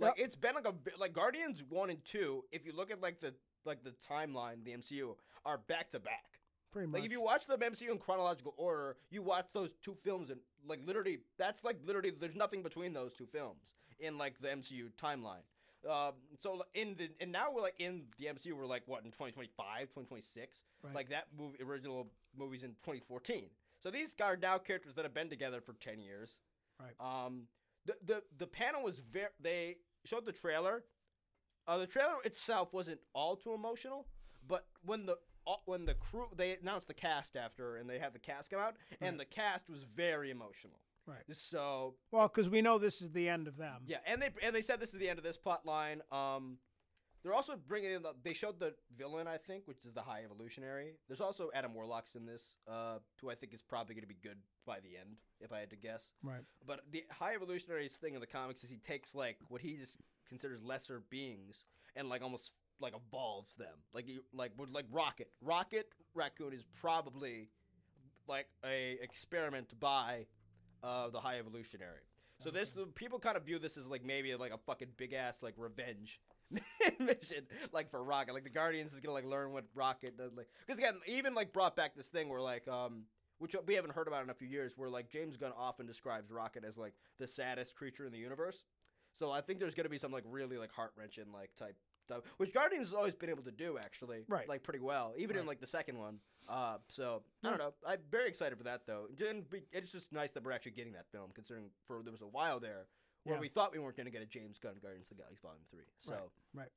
Like it's been like a like Guardians one and two. If you look at like the like the timeline, the MCU are back to back. pretty much. Like if you watch the MCU in chronological order, you watch those two films and like literally that's like literally there's nothing between those two films in like the MCU timeline. Um, so in the and now we're like in the MCU we're like what in 2025, 2026. Right. Like that movie original movies in 2014. So these are now characters that have been together for 10 years. Right. Um the the the panel was very they showed the trailer. Uh, the trailer itself wasn't all too emotional, but when the uh, when the crew they announced the cast after and they had the cast come out and the cast was very emotional. Right. So well, because we know this is the end of them. yeah, and they and they said this is the end of this plot line. Um, they're also bringing in. The, they showed the villain, I think, which is the High Evolutionary. There's also Adam Warlock's in this, uh, who I think is probably going to be good by the end, if I had to guess. Right. But the High Evolutionary's thing in the comics is he takes like what he just considers lesser beings and like almost like evolves them, like he, like would like Rocket. Rocket Raccoon is probably like a experiment by uh, the High Evolutionary. So this people kind of view this as like maybe like a fucking big ass like revenge mission, like for Rocket. Like the Guardians is gonna like learn what Rocket does. Like because again, even like brought back this thing where like um which we haven't heard about in a few years, where like James Gunn often describes Rocket as like the saddest creature in the universe. So I think there's gonna be some like really like heart wrenching like type stuff, which Guardians has always been able to do actually, Right. Like pretty well, even in like the second one. Uh, so I don't know. I'm very excited for that though. And be- it's just nice that we're actually getting that film, considering for there was a while there where Yeah. we thought we weren't gonna get a James Gunn Guardians of the Galaxy Volume Three. So right.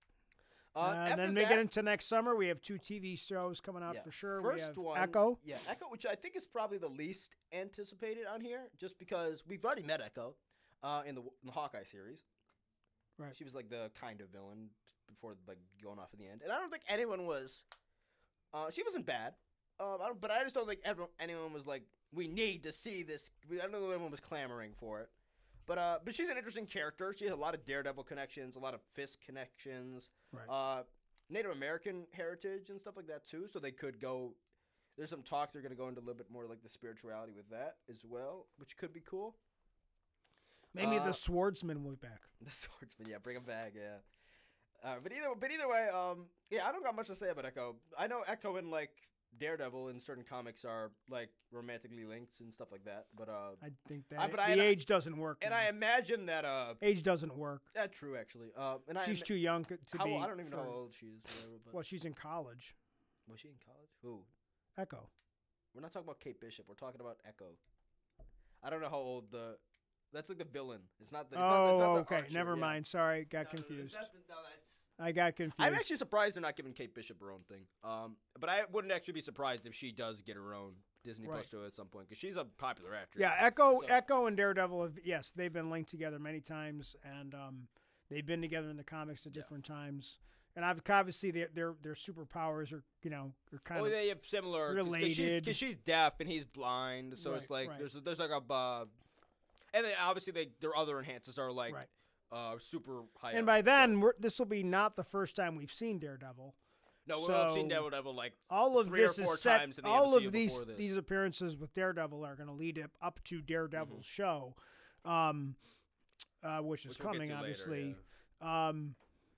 Uh, Uh, and then we that- get into next summer. We have two TV shows coming out yeah, for sure. First one, Echo. Yeah, Echo, which I think is probably the least anticipated on here, just because we've already met Echo uh, in the in the Hawkeye series. Right. She was like the kind of villain before like going off in the end, and I don't think anyone was. Uh, she wasn't bad, um, I don't, but I just don't think everyone, anyone was like, "We need to see this." I don't know if anyone was clamoring for it, but uh, but she's an interesting character. She has a lot of Daredevil connections, a lot of Fisk connections Right. uh, Native American heritage and stuff like that too. So they could go. There's some talk they're going to go into a little bit more like the spirituality with that as well, which could be cool. Maybe uh, the Swordsman will be back. The swordsman, yeah, bring him back, yeah. Uh, but either, but either way, um, yeah, I don't got much to say about Echo. I know Echo and like Daredevil in certain comics are like romantically linked and stuff like that. But uh, I think that I- but the I- age doesn't work. and now. I imagine that uh, age doesn't work. that's true actually. Uh, and I She's ima- too young to how, be. I don't even know how old she is. Whatever, but Well, she's in college. was she in college? Who? Echo. We're not talking about Kate Bishop. We're talking about Echo. I don't know how old the. That's like the villain. It's not the. It's not, it's not Oh, the okay. Archer, Never yeah. mind. Sorry, got No, no, no, confused. no, that's- I got confused. I'm actually surprised they're not giving Kate Bishop her own thing. Um, but I wouldn't actually be surprised if she does get her own Disney Plus Right. show at some point because she's a popular actress. Yeah, Echo, So- Echo, and Daredevil. Have, yes, they've been linked together many times, and um, they've been together in the comics at Yeah. different times. And I've obviously their their their superpowers are you know are kind Oh, of they have similar related because she's, she's deaf and he's blind, so it's like right. there's there's like a. Uh, and then obviously they, their other enhances are like Right. Uh, super high. And up, by then, this will be not the first time we've seen Daredevil. no, we've seen Daredevil like All of Three or this four is set. times in the all MCU of these these appearances with Daredevil are going to lead up, up to Daredevil's Mhm. show, um, uh, which is which we'll coming later, obviously. yeah. Um,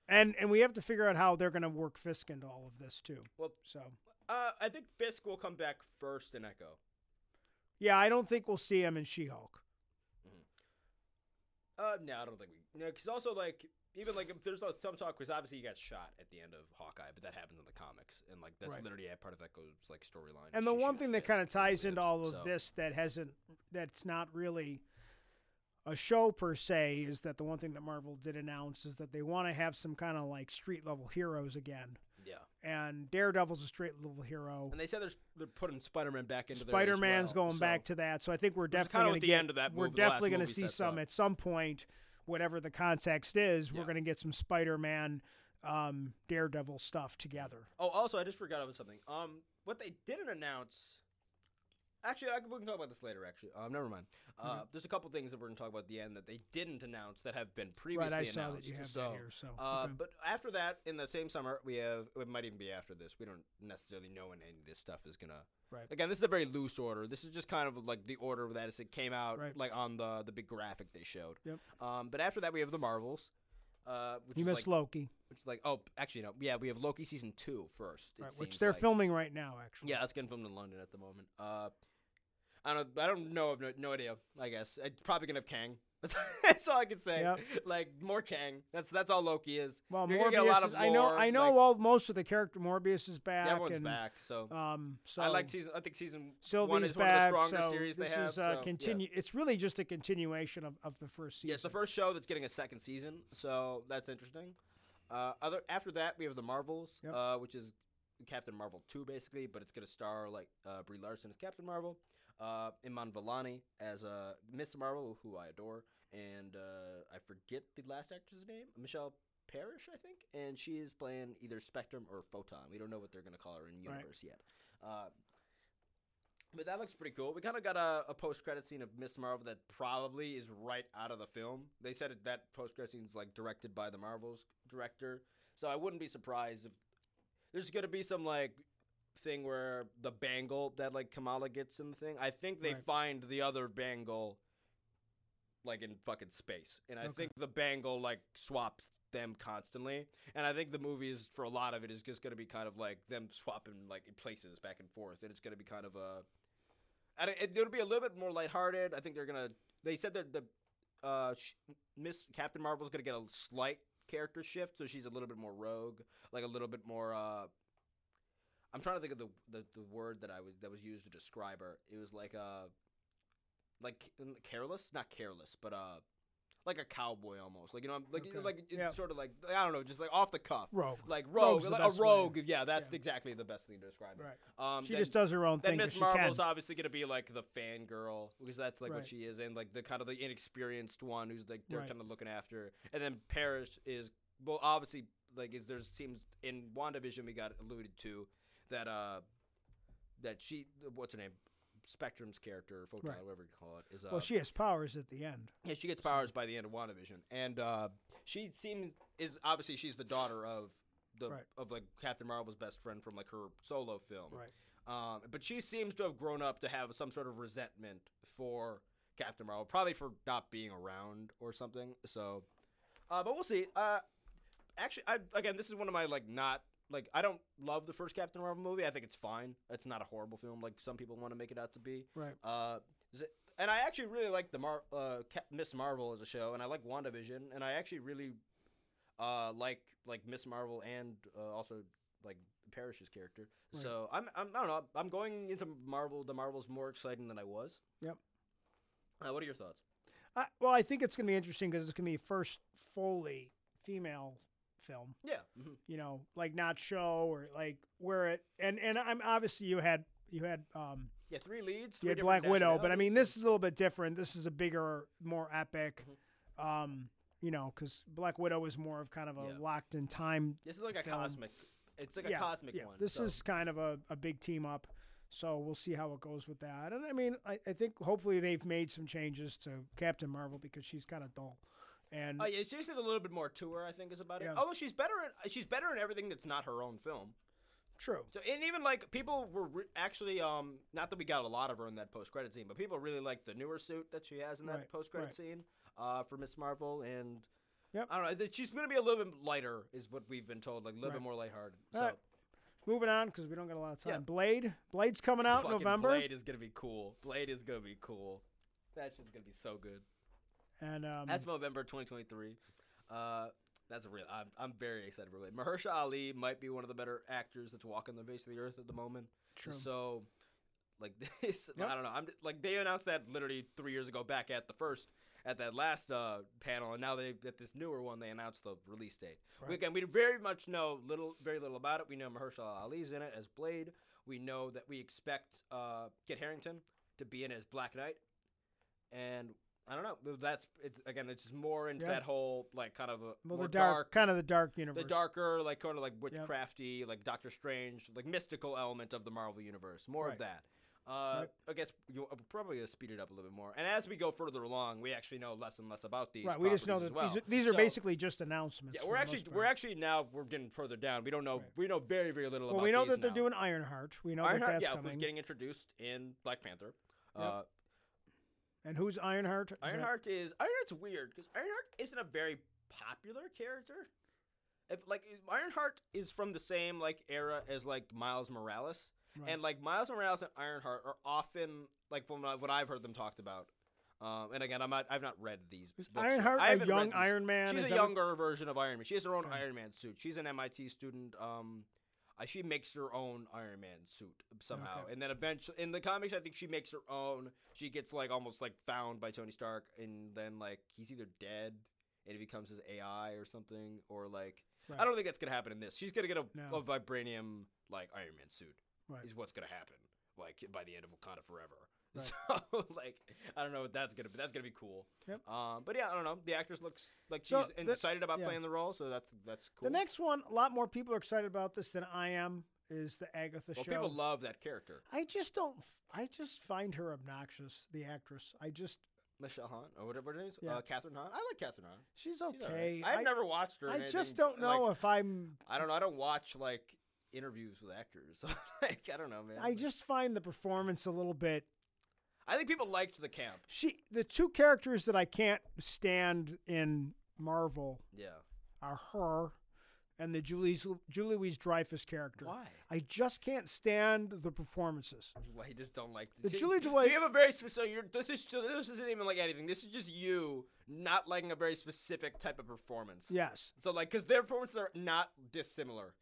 and and we have to figure out how they're going to work Fisk into all of this too. Well, So Uh, I think Fisk will come back first in Echo. yeah, I don't think we'll see him in She-Hulk. Uh, no, I don't think we. No, because also like even like if there's some talk because obviously he got shot at the end of Hawkeye, but that happens in the comics, and like that's Right. literally a part of that goes like storyline. And the one thing that kind of ties into all of so- this that hasn't that's not really a show per se is that the one thing that Marvel did announce is that they want to have some kind of like street level heroes again. And Daredevil's a straight level hero. and they said there's they're putting Spider-Man back into Spider Man's well, going so- back to that. So I think we're definitely going what to the get end of that we're movie- last definitely going to see some up. at some point whatever the context is, we're going to get some Spider Man um, Daredevil stuff together. Oh, also I just forgot about something. Um, what they didn't announce. Actually, I we can talk about this later. Actually, um, never mind. Uh, Mhm. There's a couple things that we're gonna talk about at the end that they didn't announce that have been previously right, I saw announced. that you have so, that here. So Uh, okay. But after that, in the same summer, we have. It might even be after this. We don't necessarily know when any of this stuff is gonna. Right. Again, this is a very loose order. This is just kind of like the order that as it came out, Right. like on the the big graphic they showed. Yep. Um, but after that, we have the Marvels. Uh, which you is missed like, Loki, which is like, oh, actually no, yeah, we have Loki season two first. right, which they're like. filming right now. Actually, Yeah, that's getting filmed in London at the moment. Uh, I don't. I don't know. I've no, no idea. I guess it's probably gonna have Kang. That's, that's all I can say. Yep. Like more Kang. That's that's all Loki is. Well, You're Mobius. get a lot is, of I know. I know. like- all most of the character Mobius is back. Everyone's and, back. So Um. So I like season. I think season one Sylvie's is one of the back. stronger so series they this have. is uh, so, continue. It's really just a continuation of, of the first season. yeah, it's the first show that's getting a second season. So that's interesting. Uh, other after that we have the Marvels, Yep. uh, which is Captain Marvel two basically, but it's gonna star like uh, Brie Larson as Captain Marvel, uh, Iman Vellani as uh, Miss Marvel, who I adore, and uh, I forget the last actress' name, Michelle Parrish, I think, and she is playing either Spectrum or Photon. We don't know what they're gonna call her in Right. universe yet. But that looks pretty cool. We kind of got a, a post credit scene of Miss Marvel that probably is right out of the film. They said it, that post credit scene is like directed by the Marvels director, so I wouldn't be surprised if there's gonna be some like thing where the bangle that like Kamala gets in the thing. I think they Right. find the other bangle like in fucking space, and I Okay. think the bangle like swaps them constantly. And I think the movie is for a lot of it is just gonna be kind of like them swapping like places back and forth, and it's gonna be kind of a. And it, it'll be a little bit more lighthearted. I think they're gonna. They said that the uh, Miss Captain Marvel's gonna get a slight character shift, so she's a little bit more rogue, like a little bit more. Uh, I'm trying to think of the, the the word that I was that was used to describe her. It was like uh, like careless, not careless, but uh, like a cowboy almost. Like you know, like Okay. like it's Yeah. sort of like I don't know, just like off the cuff. Rogue. Like rogue, like best a way. rogue. Yeah, that's Yeah. exactly the best thing to describe it. Right. Um, She then- just does her own thing. then thing. 'cause Miss she Marvel's can. obviously gonna be like the fangirl because that's like what she is, and like the kind of the inexperienced one who's like they're Right. kind of looking after. And then Parrish is well, obviously like is there seems in WandaVision we got alluded to that uh that she what's her name Spectrum's character, Photon, Right. whatever you call it, is uh Well, she has powers at the end. yeah, she gets powers by the end of WandaVision, and uh, she seems is obviously she's the daughter of the Right. of like Captain Marvel's best friend from like her solo film, Right. Um, but she seems to have grown up to have some sort of resentment for Captain Marvel, probably for not being around or something. So, uh, but we'll see. Uh, actually, I again, this is one of my like not like I don't love the first Captain Marvel movie. I think it's fine. It's not a horrible film like some people want to make it out to be. Right. Uh, and I actually really like the Mar- uh, Miss Marvel as a show, and I like WandaVision, and I actually really uh, like like Miss Marvel and uh, also like Parrish's character. Right. So I'm, I'm I don't know. I'm going into Marvel. The Marvels more exciting than I was. Yep. Uh, what are your thoughts? I, well, I think it's going to be interesting because it's going to be first fully female film. Yeah. hmm You know, like not show or like where it and and I'm obviously you had you had um Yeah. Three leads. you had Black Widow, but I mean this is a little bit different. This is a bigger, more epic. Mm-hmm. Um, you know, because Black Widow is more of kind of a Yeah. locked in time. This is like a cosmic. It's like a cosmic yeah. one. This so- is kind of a, a big team up. So we'll see how it goes with that. And I mean, I, I think hopefully they've made some changes to Captain Marvel because she's kind of dull. And Oh yeah, she just has a little bit more to her. I think is about it. Yeah. Although she's better in she's better in everything that's not her own film. true. So and even like people were re- actually um not that we got a lot of her in that post credit scene, but people really like the newer suit that she has in that Right, post credit right. scene uh for Miss Marvel and Yep. I don't know. She's gonna be a little bit lighter, is what we've been told, like a little Right. bit more lighthearted. So right. Moving on because we don't got a lot of time. Yeah. Blade. Blade's coming out in November. Blade is gonna be cool. Blade is gonna be cool. That's just gonna be so good. And um, That's November 2023. Uh, that's a real. I'm, I'm very excited for Blade. Mahershala Ali might be one of the better actors that's walking the face of the earth at the moment. True. So, like this, Yep. I don't know. I'm like they announced that literally three years ago back at the first at that last uh, panel, and now they at this newer one they announced the release date. We, Right. again, we very much know little, very little about it. We know Mahershala Ali's in it as Blade. We know that we expect uh, Kit Harington to be in as Black Knight, and I don't know. That's it's again. It's just more into Yeah. that whole like kind of a well, more the dark, kind of the dark universe. the darker, like kind of like witchcrafty, like Doctor Strange, like mystical element of the Marvel universe. More Right. of that. Uh, Right. I guess you we're probably gonna speed it up a little bit more. And as we go further along, we actually know less and less about these. Right. We just know that well. these, are, these are So, basically just announcements. Yeah, we're actually we're actually now we're getting further down. We don't know Right. we know very very little Well, about we know that they're doing Ironheart. We know that Ironheart, that's yeah, coming. who's getting introduced in Black Panther. Yep. Uh, and who's Ironheart? Is Ironheart is Ironheart's weird because Ironheart isn't a very popular character. If like Ironheart is from the same like era as like Miles Morales, Right. and like Miles Morales and Ironheart are often like from what I've heard them talked about. Um, and again, I'm not I've not read these. Is books. Ironheart I a young. Iron Man? She's Is a that what- younger version of Iron Man. She has her own Okay. Iron Man suit. She's an MIT student. Um, Uh, she makes her own Iron Man suit somehow, Okay. and then eventually in the comics, I think she makes her own. She gets like almost like found by Tony Stark, and then like he's either dead and it becomes his AI or something, or like Right. I don't think that's gonna happen in this. She's gonna get a, No. a vibranium like Iron Man suit. Right. Is what's gonna happen like by the end of Wakanda Forever. Right. So like I don't know what that's gonna be. That's gonna be cool. Yep. Um, but yeah, I don't know. The actress looks like she's So the- excited about yeah. playing the role, so that's that's cool. The next one, a lot more people are excited about this than I am. Is the Agatha well, show? people love that character, I just don't. I just find her obnoxious. The actress. I just. Michelle Hunt or whatever her name is. Yeah. Uh, Catherine Hunt. I like Catherine Hunt. She's She's all right. okay. I've I, never watched her. I just don't know like, if I'm. I don't know. I don't watch like interviews with actors. So, like I don't know, man. I just find the performance a little bit. I think people liked the camp. She, the two characters that I can't stand in Marvel Yeah. are her and the Julie Julie Louise Dreyfus character. Why? I just can't stand the performances. Why you just don't like The so, Julie so you have a very specific. You're this is this isn't even like anything. This is just you not liking a very specific type of performance. Yes, So like, because their performances are not dissimilar.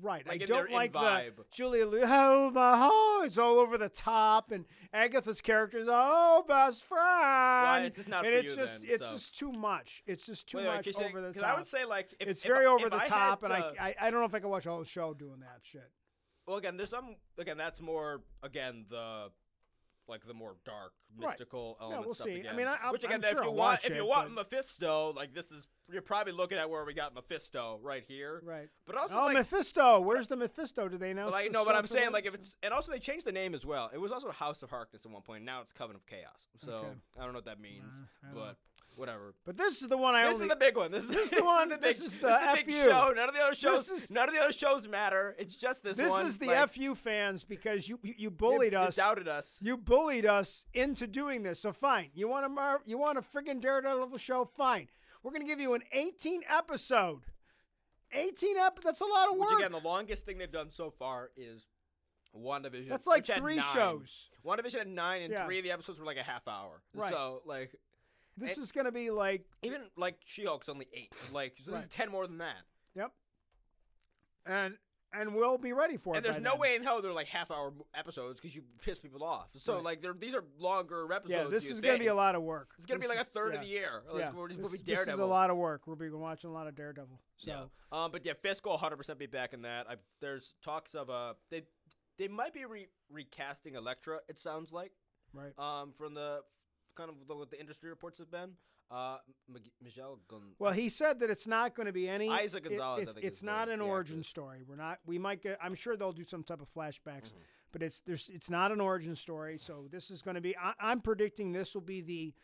Right. Like I don't like the vibe. Julia Lu- oh, my oh, it's all over the top, and Agatha's character is oh best friend. it's just not and it's just then, it's so. just too much. It's just too Wait, wait, much say- over the top. I would say like if, it's if very over the I top, and to- I, I I don't know if I can watch a whole show doing that shit. Well, again, there's some. Again, that's more. Again, the like the more dark, Right. mystical element we'll stuff. see. I Again. mean, I- I'm- which again, I'm if sure you I'll want, if you it, want but- Mephisto, like this is, you're probably looking at where we got Mephisto right here. Right. But also, oh, like, Mephisto. Where's the Mephisto? Do they know? like, no, but I'm saying like if it's, and also they changed the name as well. It was also House of Harkness at one point. Now it's Coven of Chaos. So Okay. I don't know what that means, Uh, I but whatever. But this is the one I This only. is the big one. This, this is the one- The big, this is the this FU. show. None of the other shows. Is- none of the other shows matter. It's just this, one. this one. is the like, fu fans because you you, you you- bullied you us. You doubted us. You bullied us into doing this. So fine. You want a Mar- you want a friggin' Daredevil show? Fine. We're gonna give you an 18 episode. 18 ep. That's a lot of work. Which again, the longest thing they've done so far is WandaVision. That's like three shows. WandaVision had nine, and Yeah. three of the episodes were like a half hour. Right. So like, This and- is gonna be like even like She-Hulk's only eight. Like, so this is ten more than that. yep. And and we'll be ready for it. And there's no then. way in hell they're like half hour episodes because you piss people off. So Right. like, they're, these are longer episodes. Yeah, this is gonna be a lot of work. It's gonna This be like a is- third yeah. of the year. Like, Yeah, this, movie this is a lot of work. We'll be watching a lot of Daredevil. So Yeah. Um, but yeah, Fisk will 100% be back in that. I, there's talks of uh, they they might be re- recasting Elektra. It sounds like right. um from the kind of what the industry reports have been. Uh, M- Michelle. Well, he said that it's not going to be any. Isaac it- Gonzalez, I it's think, it's not the- an origin actress. story. We're not. We might get. I'm sure they'll do some type of flashbacks, Mm-hmm. but it's there's. It's not an origin story. So this is going to be. I, I'm predicting this will be the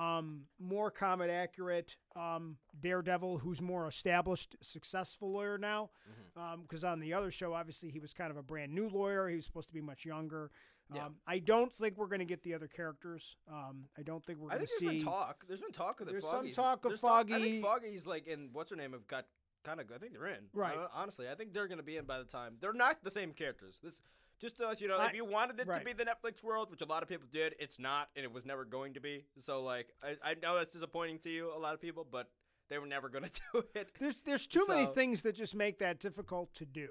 um, more comic accurate um, Daredevil, who's more established, successful lawyer now. Mm-hmm. Because on the other show, obviously he was kind of a brand new lawyer. He was supposed to be much younger. Yeah. Um, I don't think we're going to get the other characters. Um, I don't think we're going to see. been talk. There's been talk of the There's some talk of There's talk- I think Foggy's like in what's her name have got kind of. I think they're in. Right. Uh, honestly, I think they're gonna be in by the time. They're not the same characters. This. Just to let you know, I- if you wanted it to be the Netflix world, which a lot of people did, it's not, and it was never going to be. So, like, I, I know that's disappointing to you, a lot of people, but they were never going to do it. There's there's too many things that just make that difficult to do.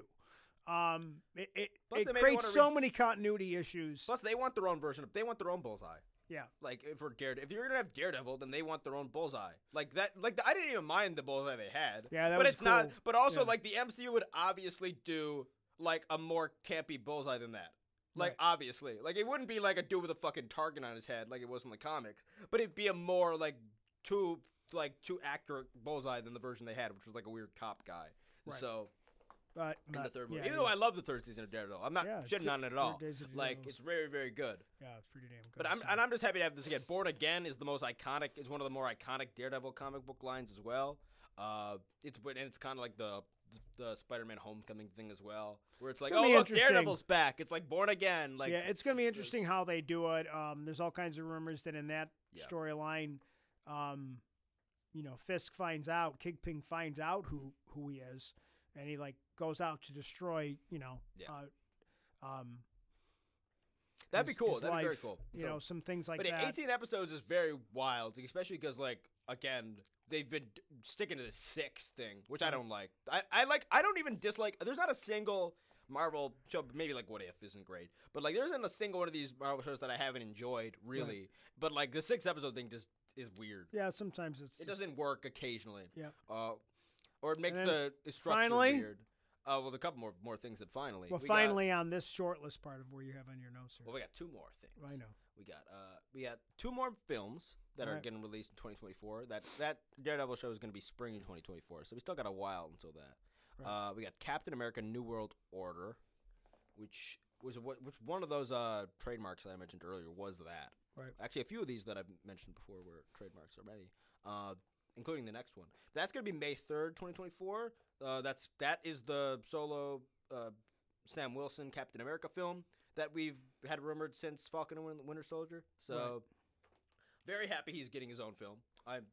Um, it it, it creates so re- many continuity issues. Plus, they want their own version of. They want their own bullseye. yeah, Like if for Darede, if you're gonna have Daredevil, then they want their own bullseye. Like that, like I didn't even mind the bullseye they had. Yeah, that but was it's not. But also, Yeah. like the MCU would obviously do like a more campy bullseye than that. Like Right. obviously, like it wouldn't be like a dude with a fucking target on his head like it was in the comics, but it'd be a more like too like too accurate bullseye than the version they had, which was like a weird cop guy. Right. So in the third movie, yeah, even though I love the third season of Daredevil, I'm not Yeah, it's shitting good- on it at third all. Days of Like it's very very good. yeah, it's pretty damn good. But I'm and I'm just happy to have this again. Born Again is the most iconic. Is one of the more iconic Daredevil comic book lines as well. Uh, it's and it's kind of like the the Spider-Man Homecoming thing as well, where it's, It's like, gonna oh be look, interesting. Daredevil's back. It's like Born Again. Like yeah, it's going to be interesting how they do it. Um, there's all kinds of rumors that in that Yeah. storyline, um, you know, Fisk finds out, Kingpin finds out who who he is, and he like goes out to destroy, you know, Yeah. uh, um, that'd be cool. That'd be very cool. You So- know, some things like but that. 18 episodes is very wild, especially because like again they've been sticking to the six thing, which I don't like. I, I like I don't even dislike. There's not a single Marvel show, maybe like What If isn't great, but like there isn't a single one of these Marvel shows that I haven't enjoyed really. But like the six episode thing just is weird. yeah, sometimes it's It just- doesn't work occasionally. Yeah. Uh, or it makes the structure finally- weird. Uh, well, a couple more more things that finally. Well, We got- finally on this short list part of where you have on your notes here. well, we got two more things. I know. We got uh we got two more films that are Alright. getting released in 2024. That that Daredevil show is going to be spring in 2024. So we still got a while until that. Right. Uh, we got Captain America: New World Order, which was what which one of those uh trademarks that I mentioned earlier was that. Right. Actually, a few of these that I've mentioned before were trademarks already. Uh, including the next one. That's going to be May 3rd, 2024. Uh, that's that is the solo uh, Sam Wilson Captain America film that we've had rumored since Falcon and Winter Soldier. So very happy he's getting his own film. I'm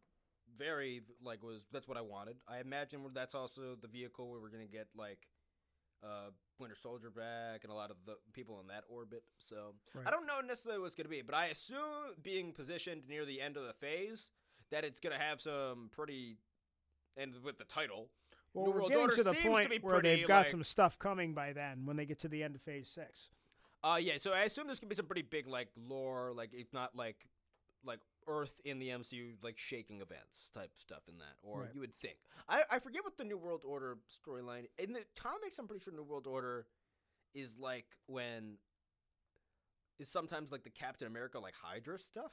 very like was that's what I wanted. I imagine that's also the vehicle where we're gonna get like uh, Winter Soldier back and a lot of the people in that orbit. So Right. I don't know necessarily what it's gonna be, but I assume being positioned near the end of the phase that it's gonna have some pretty, and with the title, Well, New we're World getting Order to the seems to point where they've got like- some stuff coming by then when they get to the end of Phase Six. Uh, yeah. So I assume there's gonna be some pretty big like lore, like if not like like Earth in the MCU like shaking events type stuff in that, or Right. you would think. I I forget what the New World Order storyline in the comics. I'm pretty sure New World Order is like when is sometimes like the Captain America like Hydra stuff.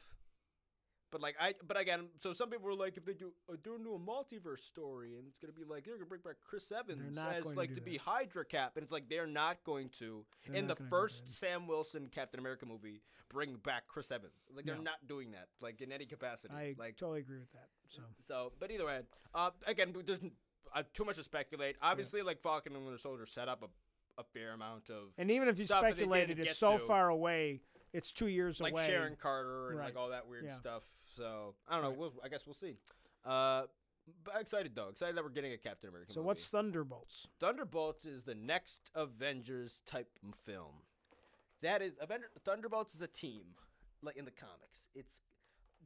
But like I, but again, so some people were like, if they do, uh, they're doing a multiverse story, and it's gonna be like they're gonna bring back Chris Evans as going to like to be. Hydra Cap, and it's like they're not going to They're in the do first. Sam Wilson Captain America movie bring back Chris Evans. Like they're No. not doing that, like in any capacity. I like totally agree with that. So so, but either way, uh, again, there's uh, too much to speculate. Obviously, like Falcon and Winter Soldier set up a, a fair amount of And even if you speculated it's so to. far away, it's two years like away. Sharon Carter and Right. like all that weird Yeah. stuff. So I don't know. We'll, I guess we'll see. Uh, but excited though. Excited that we're getting a Captain America. So movie. what's Thunderbolts? Thunderbolts is the next Avengers type film. That is Avenger Thunderbolts is a team like in the comics. It's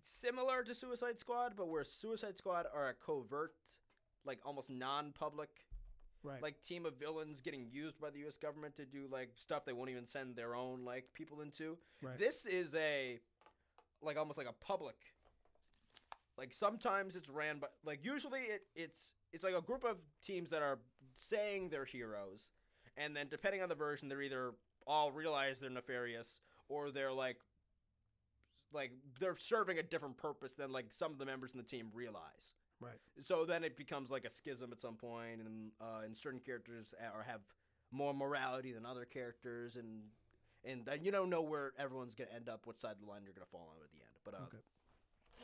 similar to Suicide Squad, but where Suicide Squad are a covert, like almost non-public Right. like team of villains getting used by the US government to do like stuff they won't even send their own like people into. Right. This is a like almost like a public like sometimes it's ran by like usually it it's it's like a group of teams that are saying they're heroes and then depending on the version they're either all realize they're nefarious or they're like like they're serving a different purpose than like some of the members in the team realize right. so then it becomes like a schism at some point and uh, and certain characters a- or have more morality than other characters and and then you don't know where everyone's gonna end up what side of the line you're gonna fall on at the end but uh, Okay.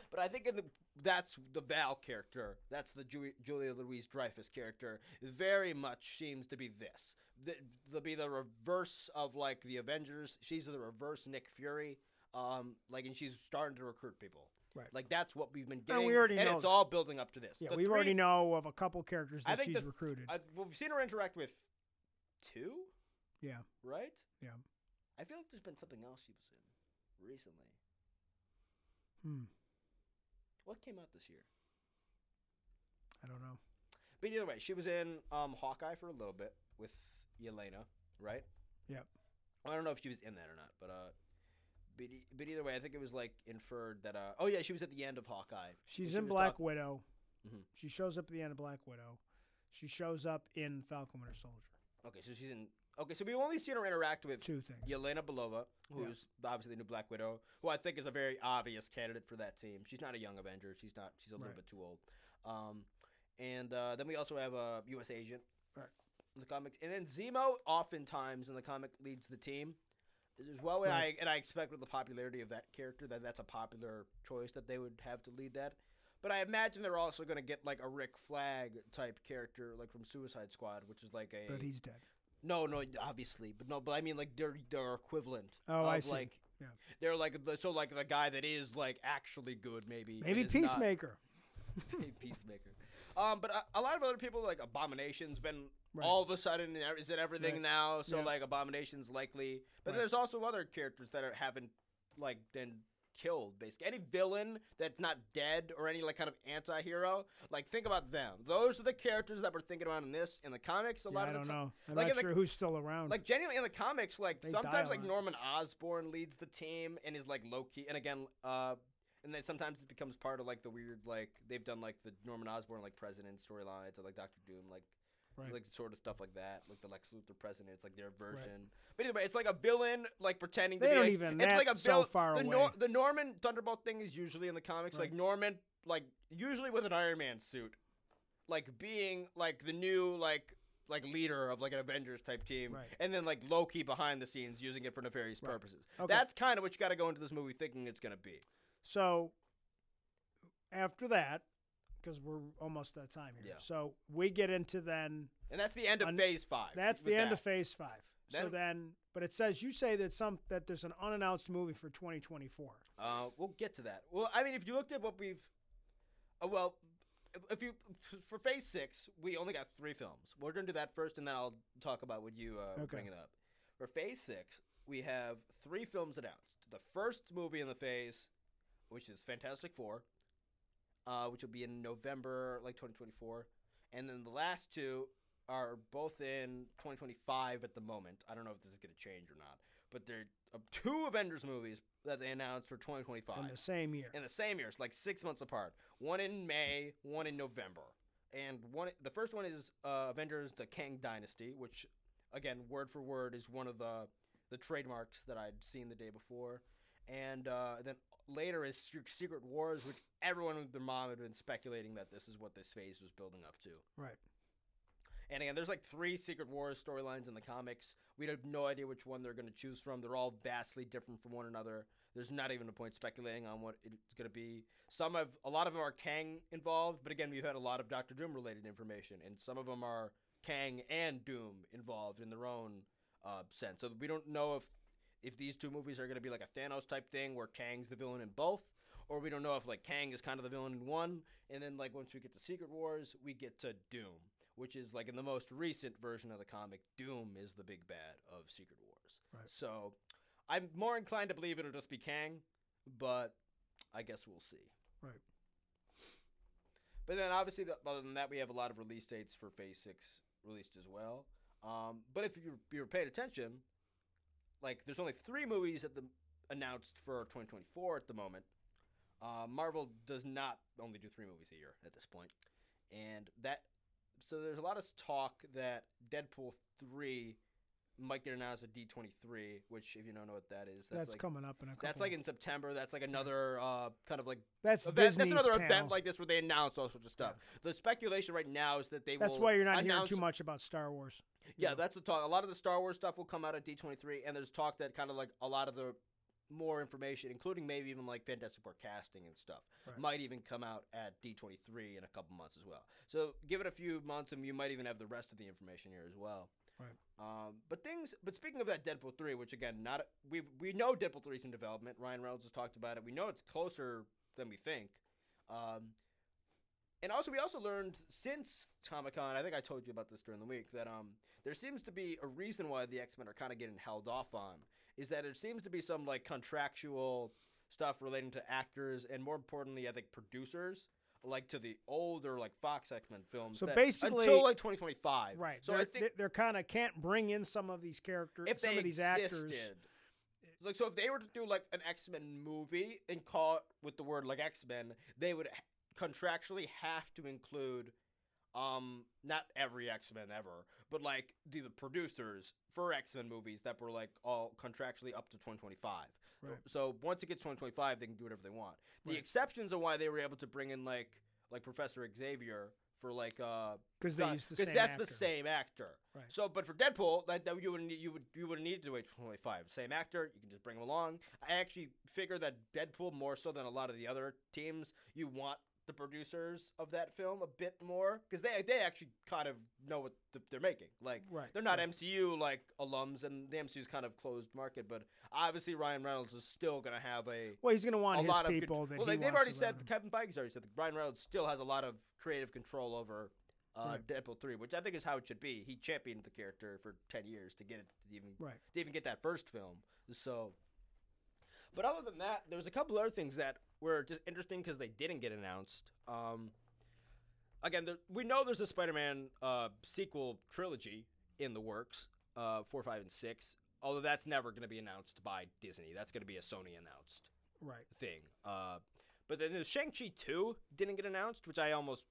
but I think in the that's the Val character. That's the Ju- Julia Louise Dreyfus character. Very much seems to be this. The, they'll be the reverse of like the Avengers. She's the reverse Nick Fury. Um, like and she's starting to recruit people. Right. Like that's what we've been getting. and, we already and know it's that. all building up to this. Yeah, The we three- already know of a couple characters that she's the- recruited. I've, we've seen her interact with two, yeah. right? Yeah. I feel like there's been something else she was in recently. Hmm. What came out this year? I don't know. But either way, she was in um, Hawkeye for a little bit with Yelena, right? Yep. I don't know if she was in that or not, but uh, but, but either way, I think it was like inferred that uh, oh yeah, she was at the end of Hawkeye. She's She in Black talk- Widow. Mhm. She shows up at the end of Black Widow. She shows up in Falcon Winter Soldier. Okay, so she's in. Okay, so we've only seen her interact with Two things. Yelena Belova, who's obviously the new Black Widow, who I think is a very obvious candidate for that team. She's not a young Avenger. She's not. She's a little Right. bit too old. Um, and uh, then we also have a U.S. agent Right. in the comics, and then Zemo oftentimes in the comic leads the team as well. And. I and I expect with the popularity of that character that that's a popular choice that they would have to lead that. But I imagine they're also going to get like a Rick Flag type character, like from Suicide Squad, which is like a But he's dead. No, no, obviously, but no, but I mean like they're they're equivalent. Oh, of, I see. Like, Yeah. they're like so like the guy that is like actually good, maybe. Maybe is not- Peacemaker. Peacemaker. Um, but a, a lot of other people like Abomination's been Right. all of a sudden is it everything Right. now. So Yeah. like Abomination's likely, but Right. there's also other characters that are, haven't like been killed. Basically, any villain that's not dead or any like kind of anti-hero, like think about them. Those are the characters that we're thinking about in this in the comics. A Yeah, lot I of don't the time. know. I'm like not in the- sure who's still around. Like genuinely in the comics, like They sometimes like. Norman Osborn leads the team and is like low key, and again, uh, and then sometimes it becomes part of like the weird like they've done like the Norman Osborn like president storylines or like Doctor Doom like. Right. Like sort of stuff like that, like the Lex Luthor president. It's like their version. But anyway, it's like a villain, like pretending They to be. don't like- even It's like a so vil- far the, away. Nor- the Norman Thunderbolt thing is usually in the comics, like Norman, like usually with an Iron Man suit, like being like the new like like leader of like an Avengers type team, Right. and then like Loki behind the scenes using it for nefarious Right. purposes. Okay. That's kind of what you got to go into this movie thinking it's gonna be. So after that, because we're almost at time here. Yeah. So we get into then. And that's the end of Phase Five. That's the end that. of Phase Five. so Then- then, but it says you say that some that there's an unannounced movie for 2024. Uh, we'll get to that. Well, I mean, if you looked at what we've, uh, well, if- if you for Phase Six, we only got three films. We're gonna do that first, and then I'll talk about what you uh, Okay. bring it up. For Phase Six, we have three films announced. The first movie in the phase, which is Fantastic Four. Uh, which will be in November, like 2024, and then the last two are both in 2025 at the moment. I don't know if this is going to change or not, but they're uh, two Avengers movies that they announced for 2025 in the same year. in the same year. It's like six months apart. One in May, one in November, and one. The first one is uh, Avengers: The Kang Dynasty, which, again, word for word, is one of the the trademarks that I'd seen the day before. And uh, then later is Secret Wars, which everyone with their mom had been speculating that this is what this phase was building up to. right. And again, there's like three Secret Wars storylines in the comics. We have no idea which one they're going to choose from. They're all vastly different from one another. There's not even a point speculating on what it's going to be. Some of a lot of them are Kang involved, but again, we've had a lot of Doctor Doom related information, and some of them are Kang and Doom involved in their own uh, sense. So we don't know if if these two movies are going to be like a Thanos type thing where Kang's the villain in both, or we don't know if like Kang is kind of the villain in one, and then like once we get to Secret Wars, we get to Doom, which is like in the most recent version of the comic, Doom is the big bad of Secret Wars. Right. So I'm more inclined to believe it'll just be Kang, but I guess we'll see. Right. But then obviously, the, other than that, we have a lot of release dates for Phase Six released as well. Um, but if you you were paying attention, like there's only three movies at the announced for 2024 at the moment. Uh, Marvel does not only do three movies a year at this point, and that so there's a lot of talk that Deadpool three might get announced at D23, which if you don't know what that is, that's, That's, like coming up in a couple. that's like in September. That's like another uh, kind of like that's event. That's another panel. event like this where they announce all sorts of stuff. The speculation right now is that they That's will why you're not hearing announce too much about Star Wars. yeah, that's the talk. A lot of the Star Wars stuff will come out at D23, and there's talk that kind of like a lot of the more information, including maybe even like Fantastic Four casting and stuff, Right. might even come out at D23 in a couple months as well. So give it a few months, and you might even have the rest of the information here as well. Right. Um, but things. But speaking of that Deadpool three, which again, not we we know Deadpool three is in development. Ryan Reynolds has talked about it. We know it's closer than we think. Um, and also, we also learned since Comic Con, I think I told you about this during the week, that um, there seems to be a reason why the X Men are kind of getting held off on. Is that there seems to be some like contractual stuff relating to actors and more importantly, I think producers, like to the older like Fox X Men films. So that- basically- until like 2025, Right. So I think they're kind of can't bring in some of these characters, if some of these existed. actors. Like so, if they were to do like an X Men movie and call it with the word like X Men, they would contractually have to include, um, not every X Men ever, but like the, the producers for X Men movies that were like all contractually up to 2025. Right. So once it gets 2025, they can do whatever they want. The Right. exceptions of why they were able to bring in like like Professor Xavier for like uh Because they use the because that's actor. the same actor. Right. So, but for Deadpool, that, that you would need, you would you would need to wait till 25. Same actor, you can just bring him along. I actually figure that Deadpool more so than a lot of the other teams, you want the producers of that film a bit more because they they actually kind of know what th- they're making. Like Right, they're not right. MCU like alums, and the MCU's kind of closed market. But obviously, Ryan Reynolds is still gonna have a Well, he's going to want a his lot of people well, like, they've already said him. Kevin Feige's already said that Ryan Reynolds still has a lot of creative control over uh, Right. Deadpool three, which I think is how it should be. He championed the character for ten years to get it to even Right. to even get that first film. So, but other than that, there was a couple other things that were just interesting because they didn't get announced. Um, again, there, we know there's a Spider-Man uh, sequel trilogy in the works, uh, four, five, and six. Although that's never going to be announced by Disney. That's going to be a Sony announced Right. thing. Uh, but then the Shang-Chi 2 didn't get announced, which I almost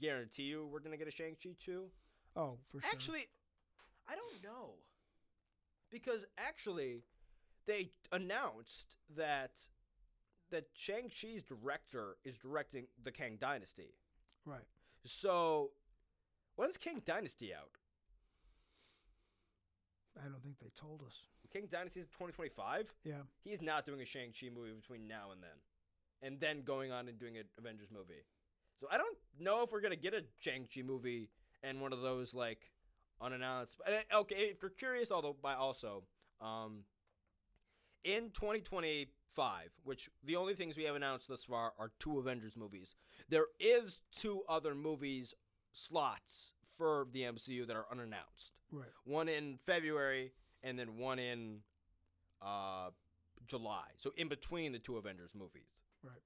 guarantee you we're going to get a Shang-Chi 2. Oh, for sure. Actually, I don't know. Because actually, they announced that that Shang-Chi's director is directing the Kang Dynasty. right. So, when's Kang Dynasty out? I don't think they told us. Kang Dynasty is 2025? Yeah. He's not doing a Shang-Chi movie between now and then. And then going on and doing an Avengers movie. So I don't know if we're going to get a Shang-Chi movie and one of those, like, unannounced. But, uh, okay, if you're curious, although, by also, um, in 2025, which the only things we have announced thus far are two Avengers movies, there is two other movies slots for the MCU that are unannounced Right. one in February and then one in uh, July. So in between the two Avengers movies. Right.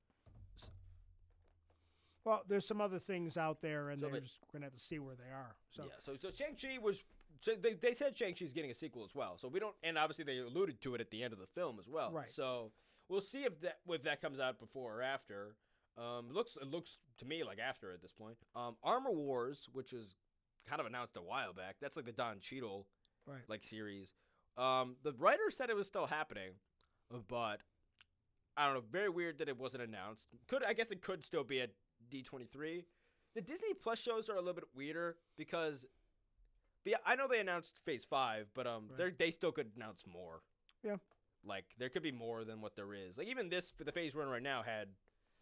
Well, there's some other things out there, and So, but- there's we're gonna have to see where they are. So yeah. So, so Shang Chi was. So they, they said Shang Chi's getting a sequel as well. So we don't, and obviously they alluded to it at the end of the film as well. Right. So we'll see if that if that comes out before or after. Um, it looks it looks to me like after at this point. Um, Armor Wars, which was kind of announced a while back. That's like the Don Cheadle right. like series. Um, the writer said it was still happening, but I don't know. Very weird that it wasn't announced. Could I guess it could still be at D twenty three. The Disney Plus shows are a little bit weirder because, but yeah, I know they announced Phase Five, but um, Right. they they still could announce more. Yeah. Like there could be more than what there is. Like even this for the Phase One right now had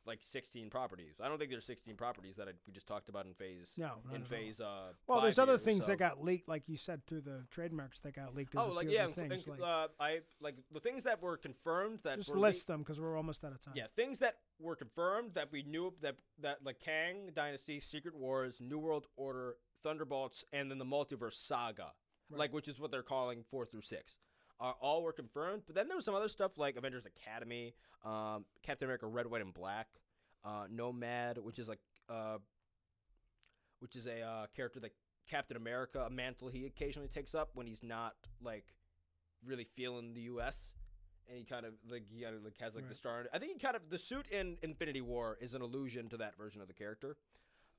like sixteen properties. I don't think there's sixteen properties that I, we just talked about in Phase No, in. Phase. Uh, Well, there's other here, things so- that got leaked, like you said, through the trademarks that got leaked. There's oh, like yeah, things. like, uh, I like the things that were confirmed that just were list leaked- them because we're almost out of time. Yeah, things that were confirmed that we knew that that like Kang Dynasty, Secret Wars, New World Order, Thunderbolts, and then the Multiverse Saga, Right. like which is what they're calling four through six. Uh, all were confirmed, but then there was some other stuff like Avengers Academy, um, Captain America: Red, White, and Black, uh, Nomad, which is like uh, which is a uh, character that Captain America, a mantle he occasionally takes up when he's not like really feeling the U.S. And he kind of like he kind of like has like the star. I think he kind of the suit in Infinity War is an allusion to that version of the character.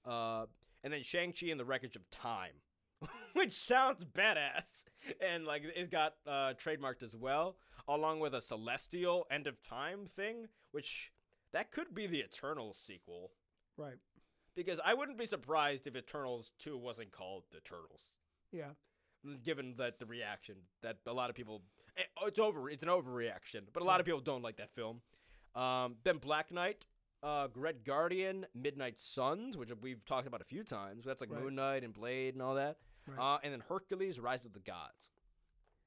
Uh, and then Shang Chi and the Wreckage of Time, which sounds badass, and like it's got uh, trademarked as well, along with a Celestial End of Time thing, which that could be the Eternals sequel Right. because I wouldn't be surprised if Eternals 2 wasn't called The Turtles. Yeah. given that the reaction that a lot of people eh, it's over it's an overreaction, but a lot of people don't like that film. Um, then Black Knight, uh, Red Guardian, Midnight Suns, which we've talked about a few times. That's like Right. Moon Knight and Blade and all that. Right. Uh, and then Hercules, Rise of the Gods.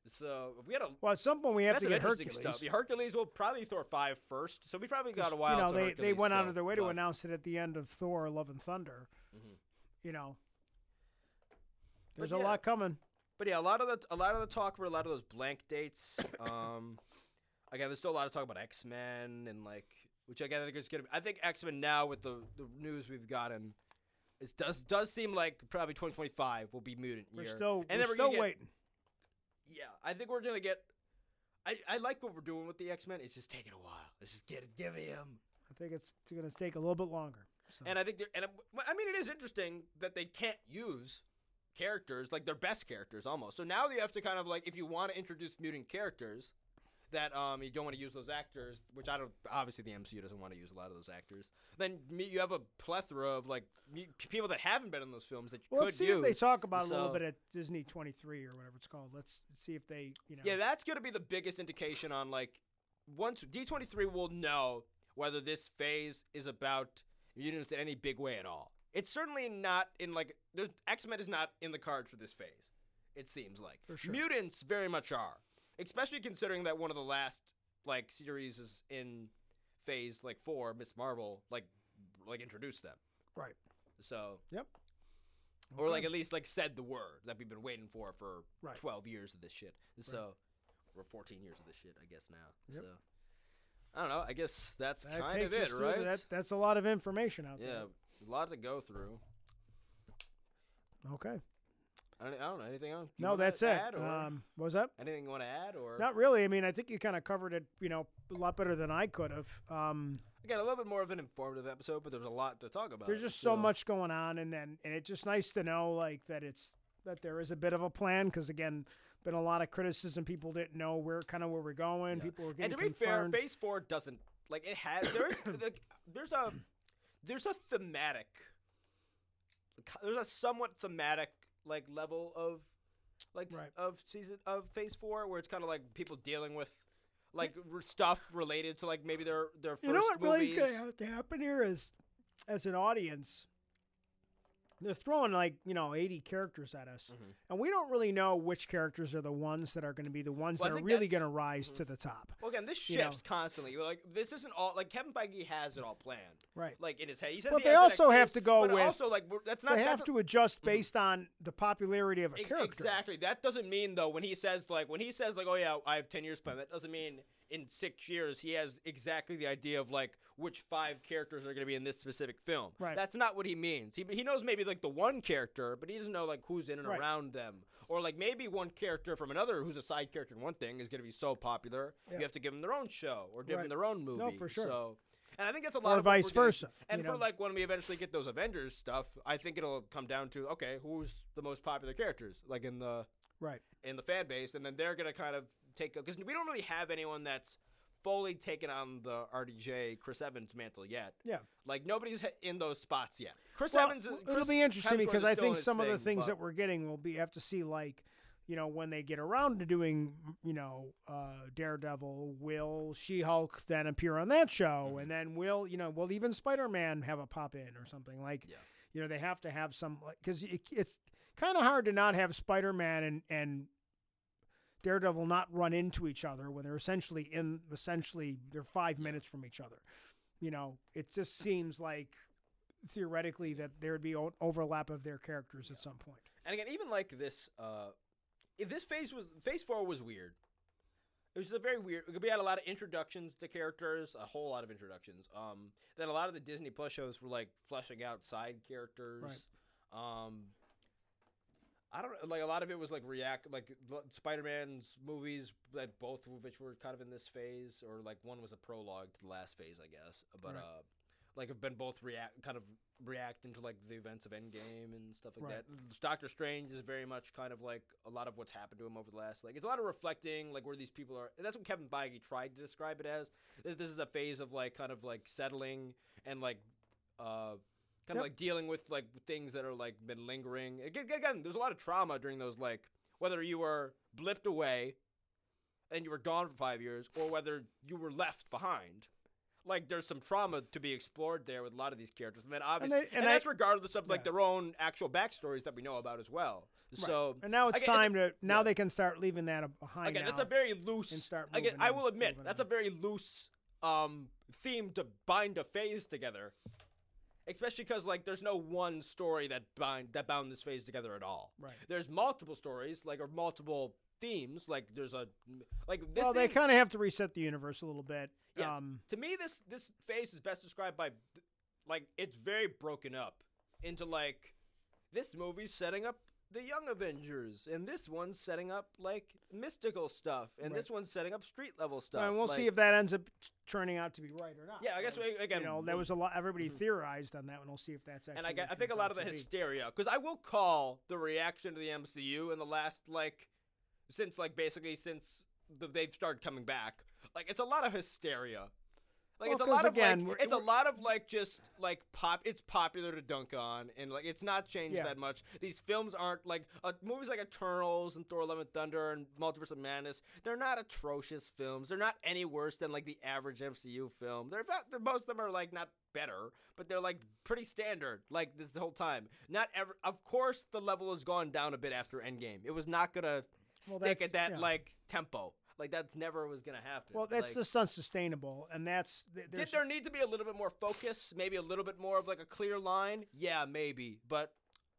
So we had a Well, at some point we have to get Hercules. stuff. Yeah, Hercules will probably Thor five first, so we probably got a while. You know, till they, they Hercules went out of their way to but- announce it at the end of Thor: Love and Thunder. Mhm. You know, there's But a yeah. lot coming. But yeah, a lot of the a lot of the talk for a lot of those blank dates. Um, again, there's still a lot of talk about X Men and like, which again I think is gonna. I think X Men now with the the news we've gotten, it does does seem like probably 2025 will be mutant year. We're still and we're then we're still gonna get, waiting. Yeah, I think we're gonna get. I, I like what we're doing with the X Men. It's just taking a while. Let's just get it. Give him. I think it's going to take a little bit longer. So. And I think, they're- and I mean, it is interesting that they can't use characters like their best characters almost. So now you have to kind of like, if you want to introduce mutant characters, that um you don't want to use those actors, which I don't. Obviously, the MCU doesn't want to use a lot of those actors. Then you have a plethora of like people that haven't been in those films that you well, could let's see use. if they talk about it a little bit at Disney 23 or whatever it's called. Let's see if they, you know. Yeah, that's going to be the biggest indication on like once D23 will know whether this phase is about mutants in any big way at all. It's certainly not in like X Men is not in the cards for this phase. It seems like For sure. mutants very much are, especially considering that one of the last like series is in phase like four, Ms. Marvel, like like introduced them. Right. So Yep. or like at least like said the word that we've been waiting for for Right. 12 years of this shit. So we're 14 years of this shit, I guess now. Yep. So I don't know. I guess that's that kind of it, right? That, that's a lot of information out there. yeah, a lot to go through. Okay. I don't, I don't know anything else. You No, that's it. Um, what was that? anything you want to add, or Not really. I mean, I think you kind of covered it, you know, a lot better than I could have. Um, again a little bit more of an informative episode, but there's a lot to talk about. there's just so much going on, and then and it's just nice to know like that it's that there is a bit of a plan because again, been a lot of criticism. People didn't know where kind of where we're going. Yeah. People were getting And to be fair. Phase Four doesn't like it has. There's like, there's a there's a thematic. There's a somewhat thematic like level of like Right. of season of Phase Four where it's kind of like people dealing with like stuff related to like maybe their their first you know what really is going to happen here is, as an audience, they're throwing like you know 80 characters at us, Mhm. and we don't really know which characters are the ones that are going to be the ones Well, that are really going to rise Mhm. to the top. Well, again, this you know. shifts constantly. You're Like this isn't all like Kevin Feige has it all planned, Right. like in his head. He says But he they also have to go with- also like that's not they have to adjust based on the popularity of a character. Exactly. That doesn't mean though when he says like when he says like oh yeah I have ten years plan. That doesn't mean in six years he has exactly the idea of like which five characters are going to be in this specific film. Right. That's not what he means. He, he knows maybe like the one character, but he doesn't know like who's in and Right. around them. Or like maybe one character from another who's a side character in one thing is going to be so popular Yeah. you have to give them their own show or give Right. them their own movie. No, for sure. So, and I think that's a lot Or of vice versa, And for know? like when we eventually get those Avengers stuff, I think it'll come down to okay, who's the most popular characters like in the Right. in the fan base, and then they're gonna kind of take because we don't really have anyone that's fully taken on the RDJ Chris Evans mantle yet. Yeah. Like nobody's in those spots yet. Chris Well, Evans. is- it'll be interesting Hemsworth because I think some of the thing, things that we're getting will be have to see like, you know, when they get around to doing, you know, uh, Daredevil, will She-Hulk then appear on that show, Mm-hmm. and then will you know, will even Spider-Man have a pop in or something like? Yeah. You know, they have to have some because it, it's kind of hard to not have Spider-Man and and Daredevil not run into each other when they're essentially in essentially they're five minutes from each other. You know, it just seems like theoretically that there would be o- overlap of their characters at some point. And again, even like this, uh, if this phase was phase four was weird. It was just a very weird. We had a lot of introductions to characters, a whole lot of introductions. Um, then a lot of the Disney Plus shows were like fleshing out side characters. Right. Um, I don't know, like a lot of it was like react like Spider Man's movies that both of which were kind of in this phase, or like one was a prologue to the last phase, I guess. But Right. uh, like have been both react kind of reacting to like the events of Endgame and stuff like Right. that. Doctor Strange is very much kind of like a lot of what's happened to him over the last like it's a lot of reflecting like where these people are. And that's what Kevin Feige tried to describe it as. This is a phase of like kind of like settling and like uh kind Yep. of like dealing with like things that are like been lingering. Again, there's a lot of trauma during those like whether you were blipped away and you were gone for five years, or whether you were left behind. Like there's some trauma to be explored there with a lot of these characters, and then obviously, they- and, and I- that's regardless of like yeah. their own actual backstories that we know about as well. So And now it's again, time to now yeah. they can start leaving that behind. again, that's a very loose. and start again, I will admit that's on. a very loose um theme to bind a phase together, especially because like there's no one story that bind that bound this phase together at all. right. There's multiple stories, like or multiple themes. Like there's a like this. Well, they kind of have to reset the universe a little bit. Yeah, Um, to me, this this phase is best described by, like, it's very broken up into like, this movie's setting up the Young Avengers, and this one's setting up like mystical stuff, and Right. this one's setting up street level stuff. and we'll see if that ends up turning out to be right or not. Yeah, I guess Like, we, again, you know there was a lot. Everybody mm-hmm. theorized on that one. We'll see if that's actually. and I, I think a lot of the hysteria because I will call the reaction to the MCU in the last like since like basically since the, they've started coming back like it's a lot of hysteria. Like Well, it's a lot of again, like we're- it's a we're- lot of like just like pop. It's popular to dunk on, and like it's not changed Yeah. that much. These films aren't like uh, movies like Eternals and Thor: Love and Thunder and Multiverse of Madness. They're not atrocious films. They're not any worse than like the average MCU film. They're about they're, most of them are like not better, but they're like pretty standard. Like this the whole time. Not ever. Of course, the level has gone down a bit after Endgame. It was not gonna Well, stick at that yeah. like tempo. Like that's never was gonna happen. Well, that's like, just unsustainable, and that's th- did there need to be a little bit more focus? Maybe a little bit more of like a clear line? Yeah, maybe. But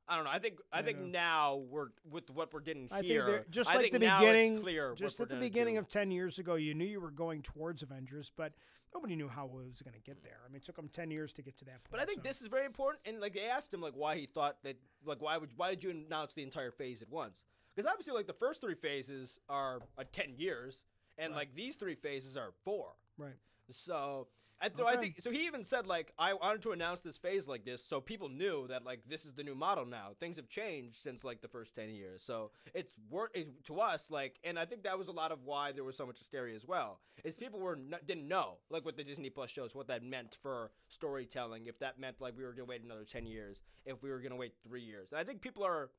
I don't know. I think I, I think know. now we're with what we're getting I think here. there- just I like think the now beginning, it's clear. just at the beginning do. of ten years ago, you knew you were going towards Avengers, but nobody knew how it was going to get there. I mean, it took them ten years to get to that point. But I think so- this is very important, and like they asked him like why he thought that like why would why did you announce the entire phase at once? Because obviously like the first three phases are uh, ten years, and Right. like these three phases are four. right. So, and so I think so. He even said like I wanted to announce this phase like this, so people knew that like this is the new model now. Things have changed since like the first ten years, so it's work it, to us like, and I think that was a lot of why there was so much hysteria as well. Is people were n- didn't know like what the Disney Plus shows, what that meant for storytelling. If that meant like we were gonna wait another ten years, if we were gonna wait three years, and I think people are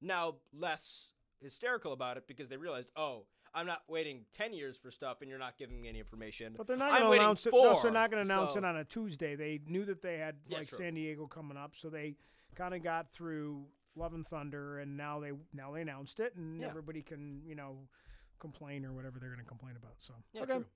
now less hysterical about it because they realized, oh. I'm not waiting ten years for stuff, and you're not giving me any information. But they're not going to announce it. for, no, they're not going to announce so- it on a Tuesday. They knew that they had Yeah, like true. San Diego coming up, so they kind of got through Love and Thunder, and now they now they announced it, and Yeah. everybody can you know complain or whatever they're going to complain about. So Yeah, okay. true.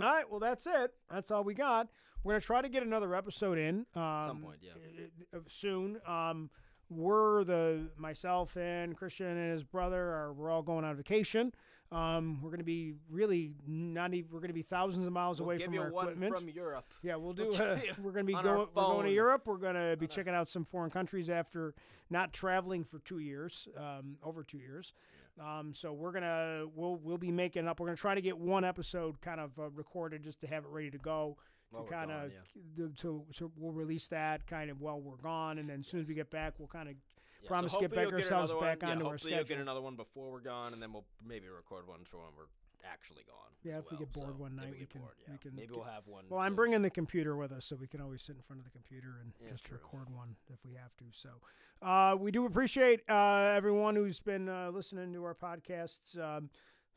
All right, well that's it. That's all we got. We're gonna try to get another episode in um, some point, yeah. soon. Um, we're the myself and Christian and his brother are we're all going on vacation. Um, we're going to be really not even. We're going to be thousands of miles We'll away from our equipment. from Europe. Yeah, we'll do. We'll uh, we're going to be going. We're going to. Europe. We're going to be checking out some foreign countries after not traveling for two years, um, over two years. Um, so we're gonna we'll we'll be making up. We're gonna try to get one episode kind of uh, recorded just to have it ready to go. While to we're kind of yeah. so so we'll release that kind of while we're gone, and then as soon as we get back, we'll kind of Yeah, promise so to get back ourselves back one. onto yeah, our hopefully you'll get another one before we're gone, and then we'll maybe record one for when we're actually gone. Yeah, if we get bored So one night, we we can- bored, we can maybe we'll have one. Well, I'm bringing the computer with us, so we can always sit in front of the computer and Yeah, just true. record one if we have to. So, uh, we do appreciate uh, everyone who's been uh, listening to our podcasts. Um,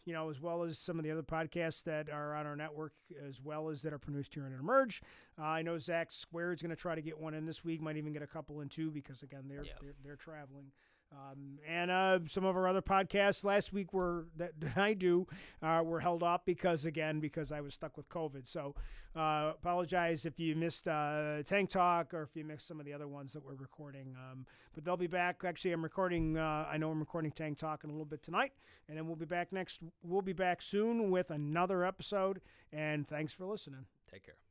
you know, as well as some of the other podcasts that are on our network, as well as that are produced here in Emerge. Uh, I know Zach Square is going to try to get one in this week. Might even get a couple in too, because again, they're Yeah. they're, they're traveling. Um, and uh, some of our other podcasts last week were that, I do uh, were held up because again because I was stuck with COVID. So uh, apologize if you missed uh, Tank Talk or if you missed some of the other ones that we're recording. Um, but they'll be back. Actually, I'm recording. Uh, I know I'm recording Tank Talk in a little bit tonight, and then we'll be back next. We'll be back soon with another episode. And thanks for listening. Take care.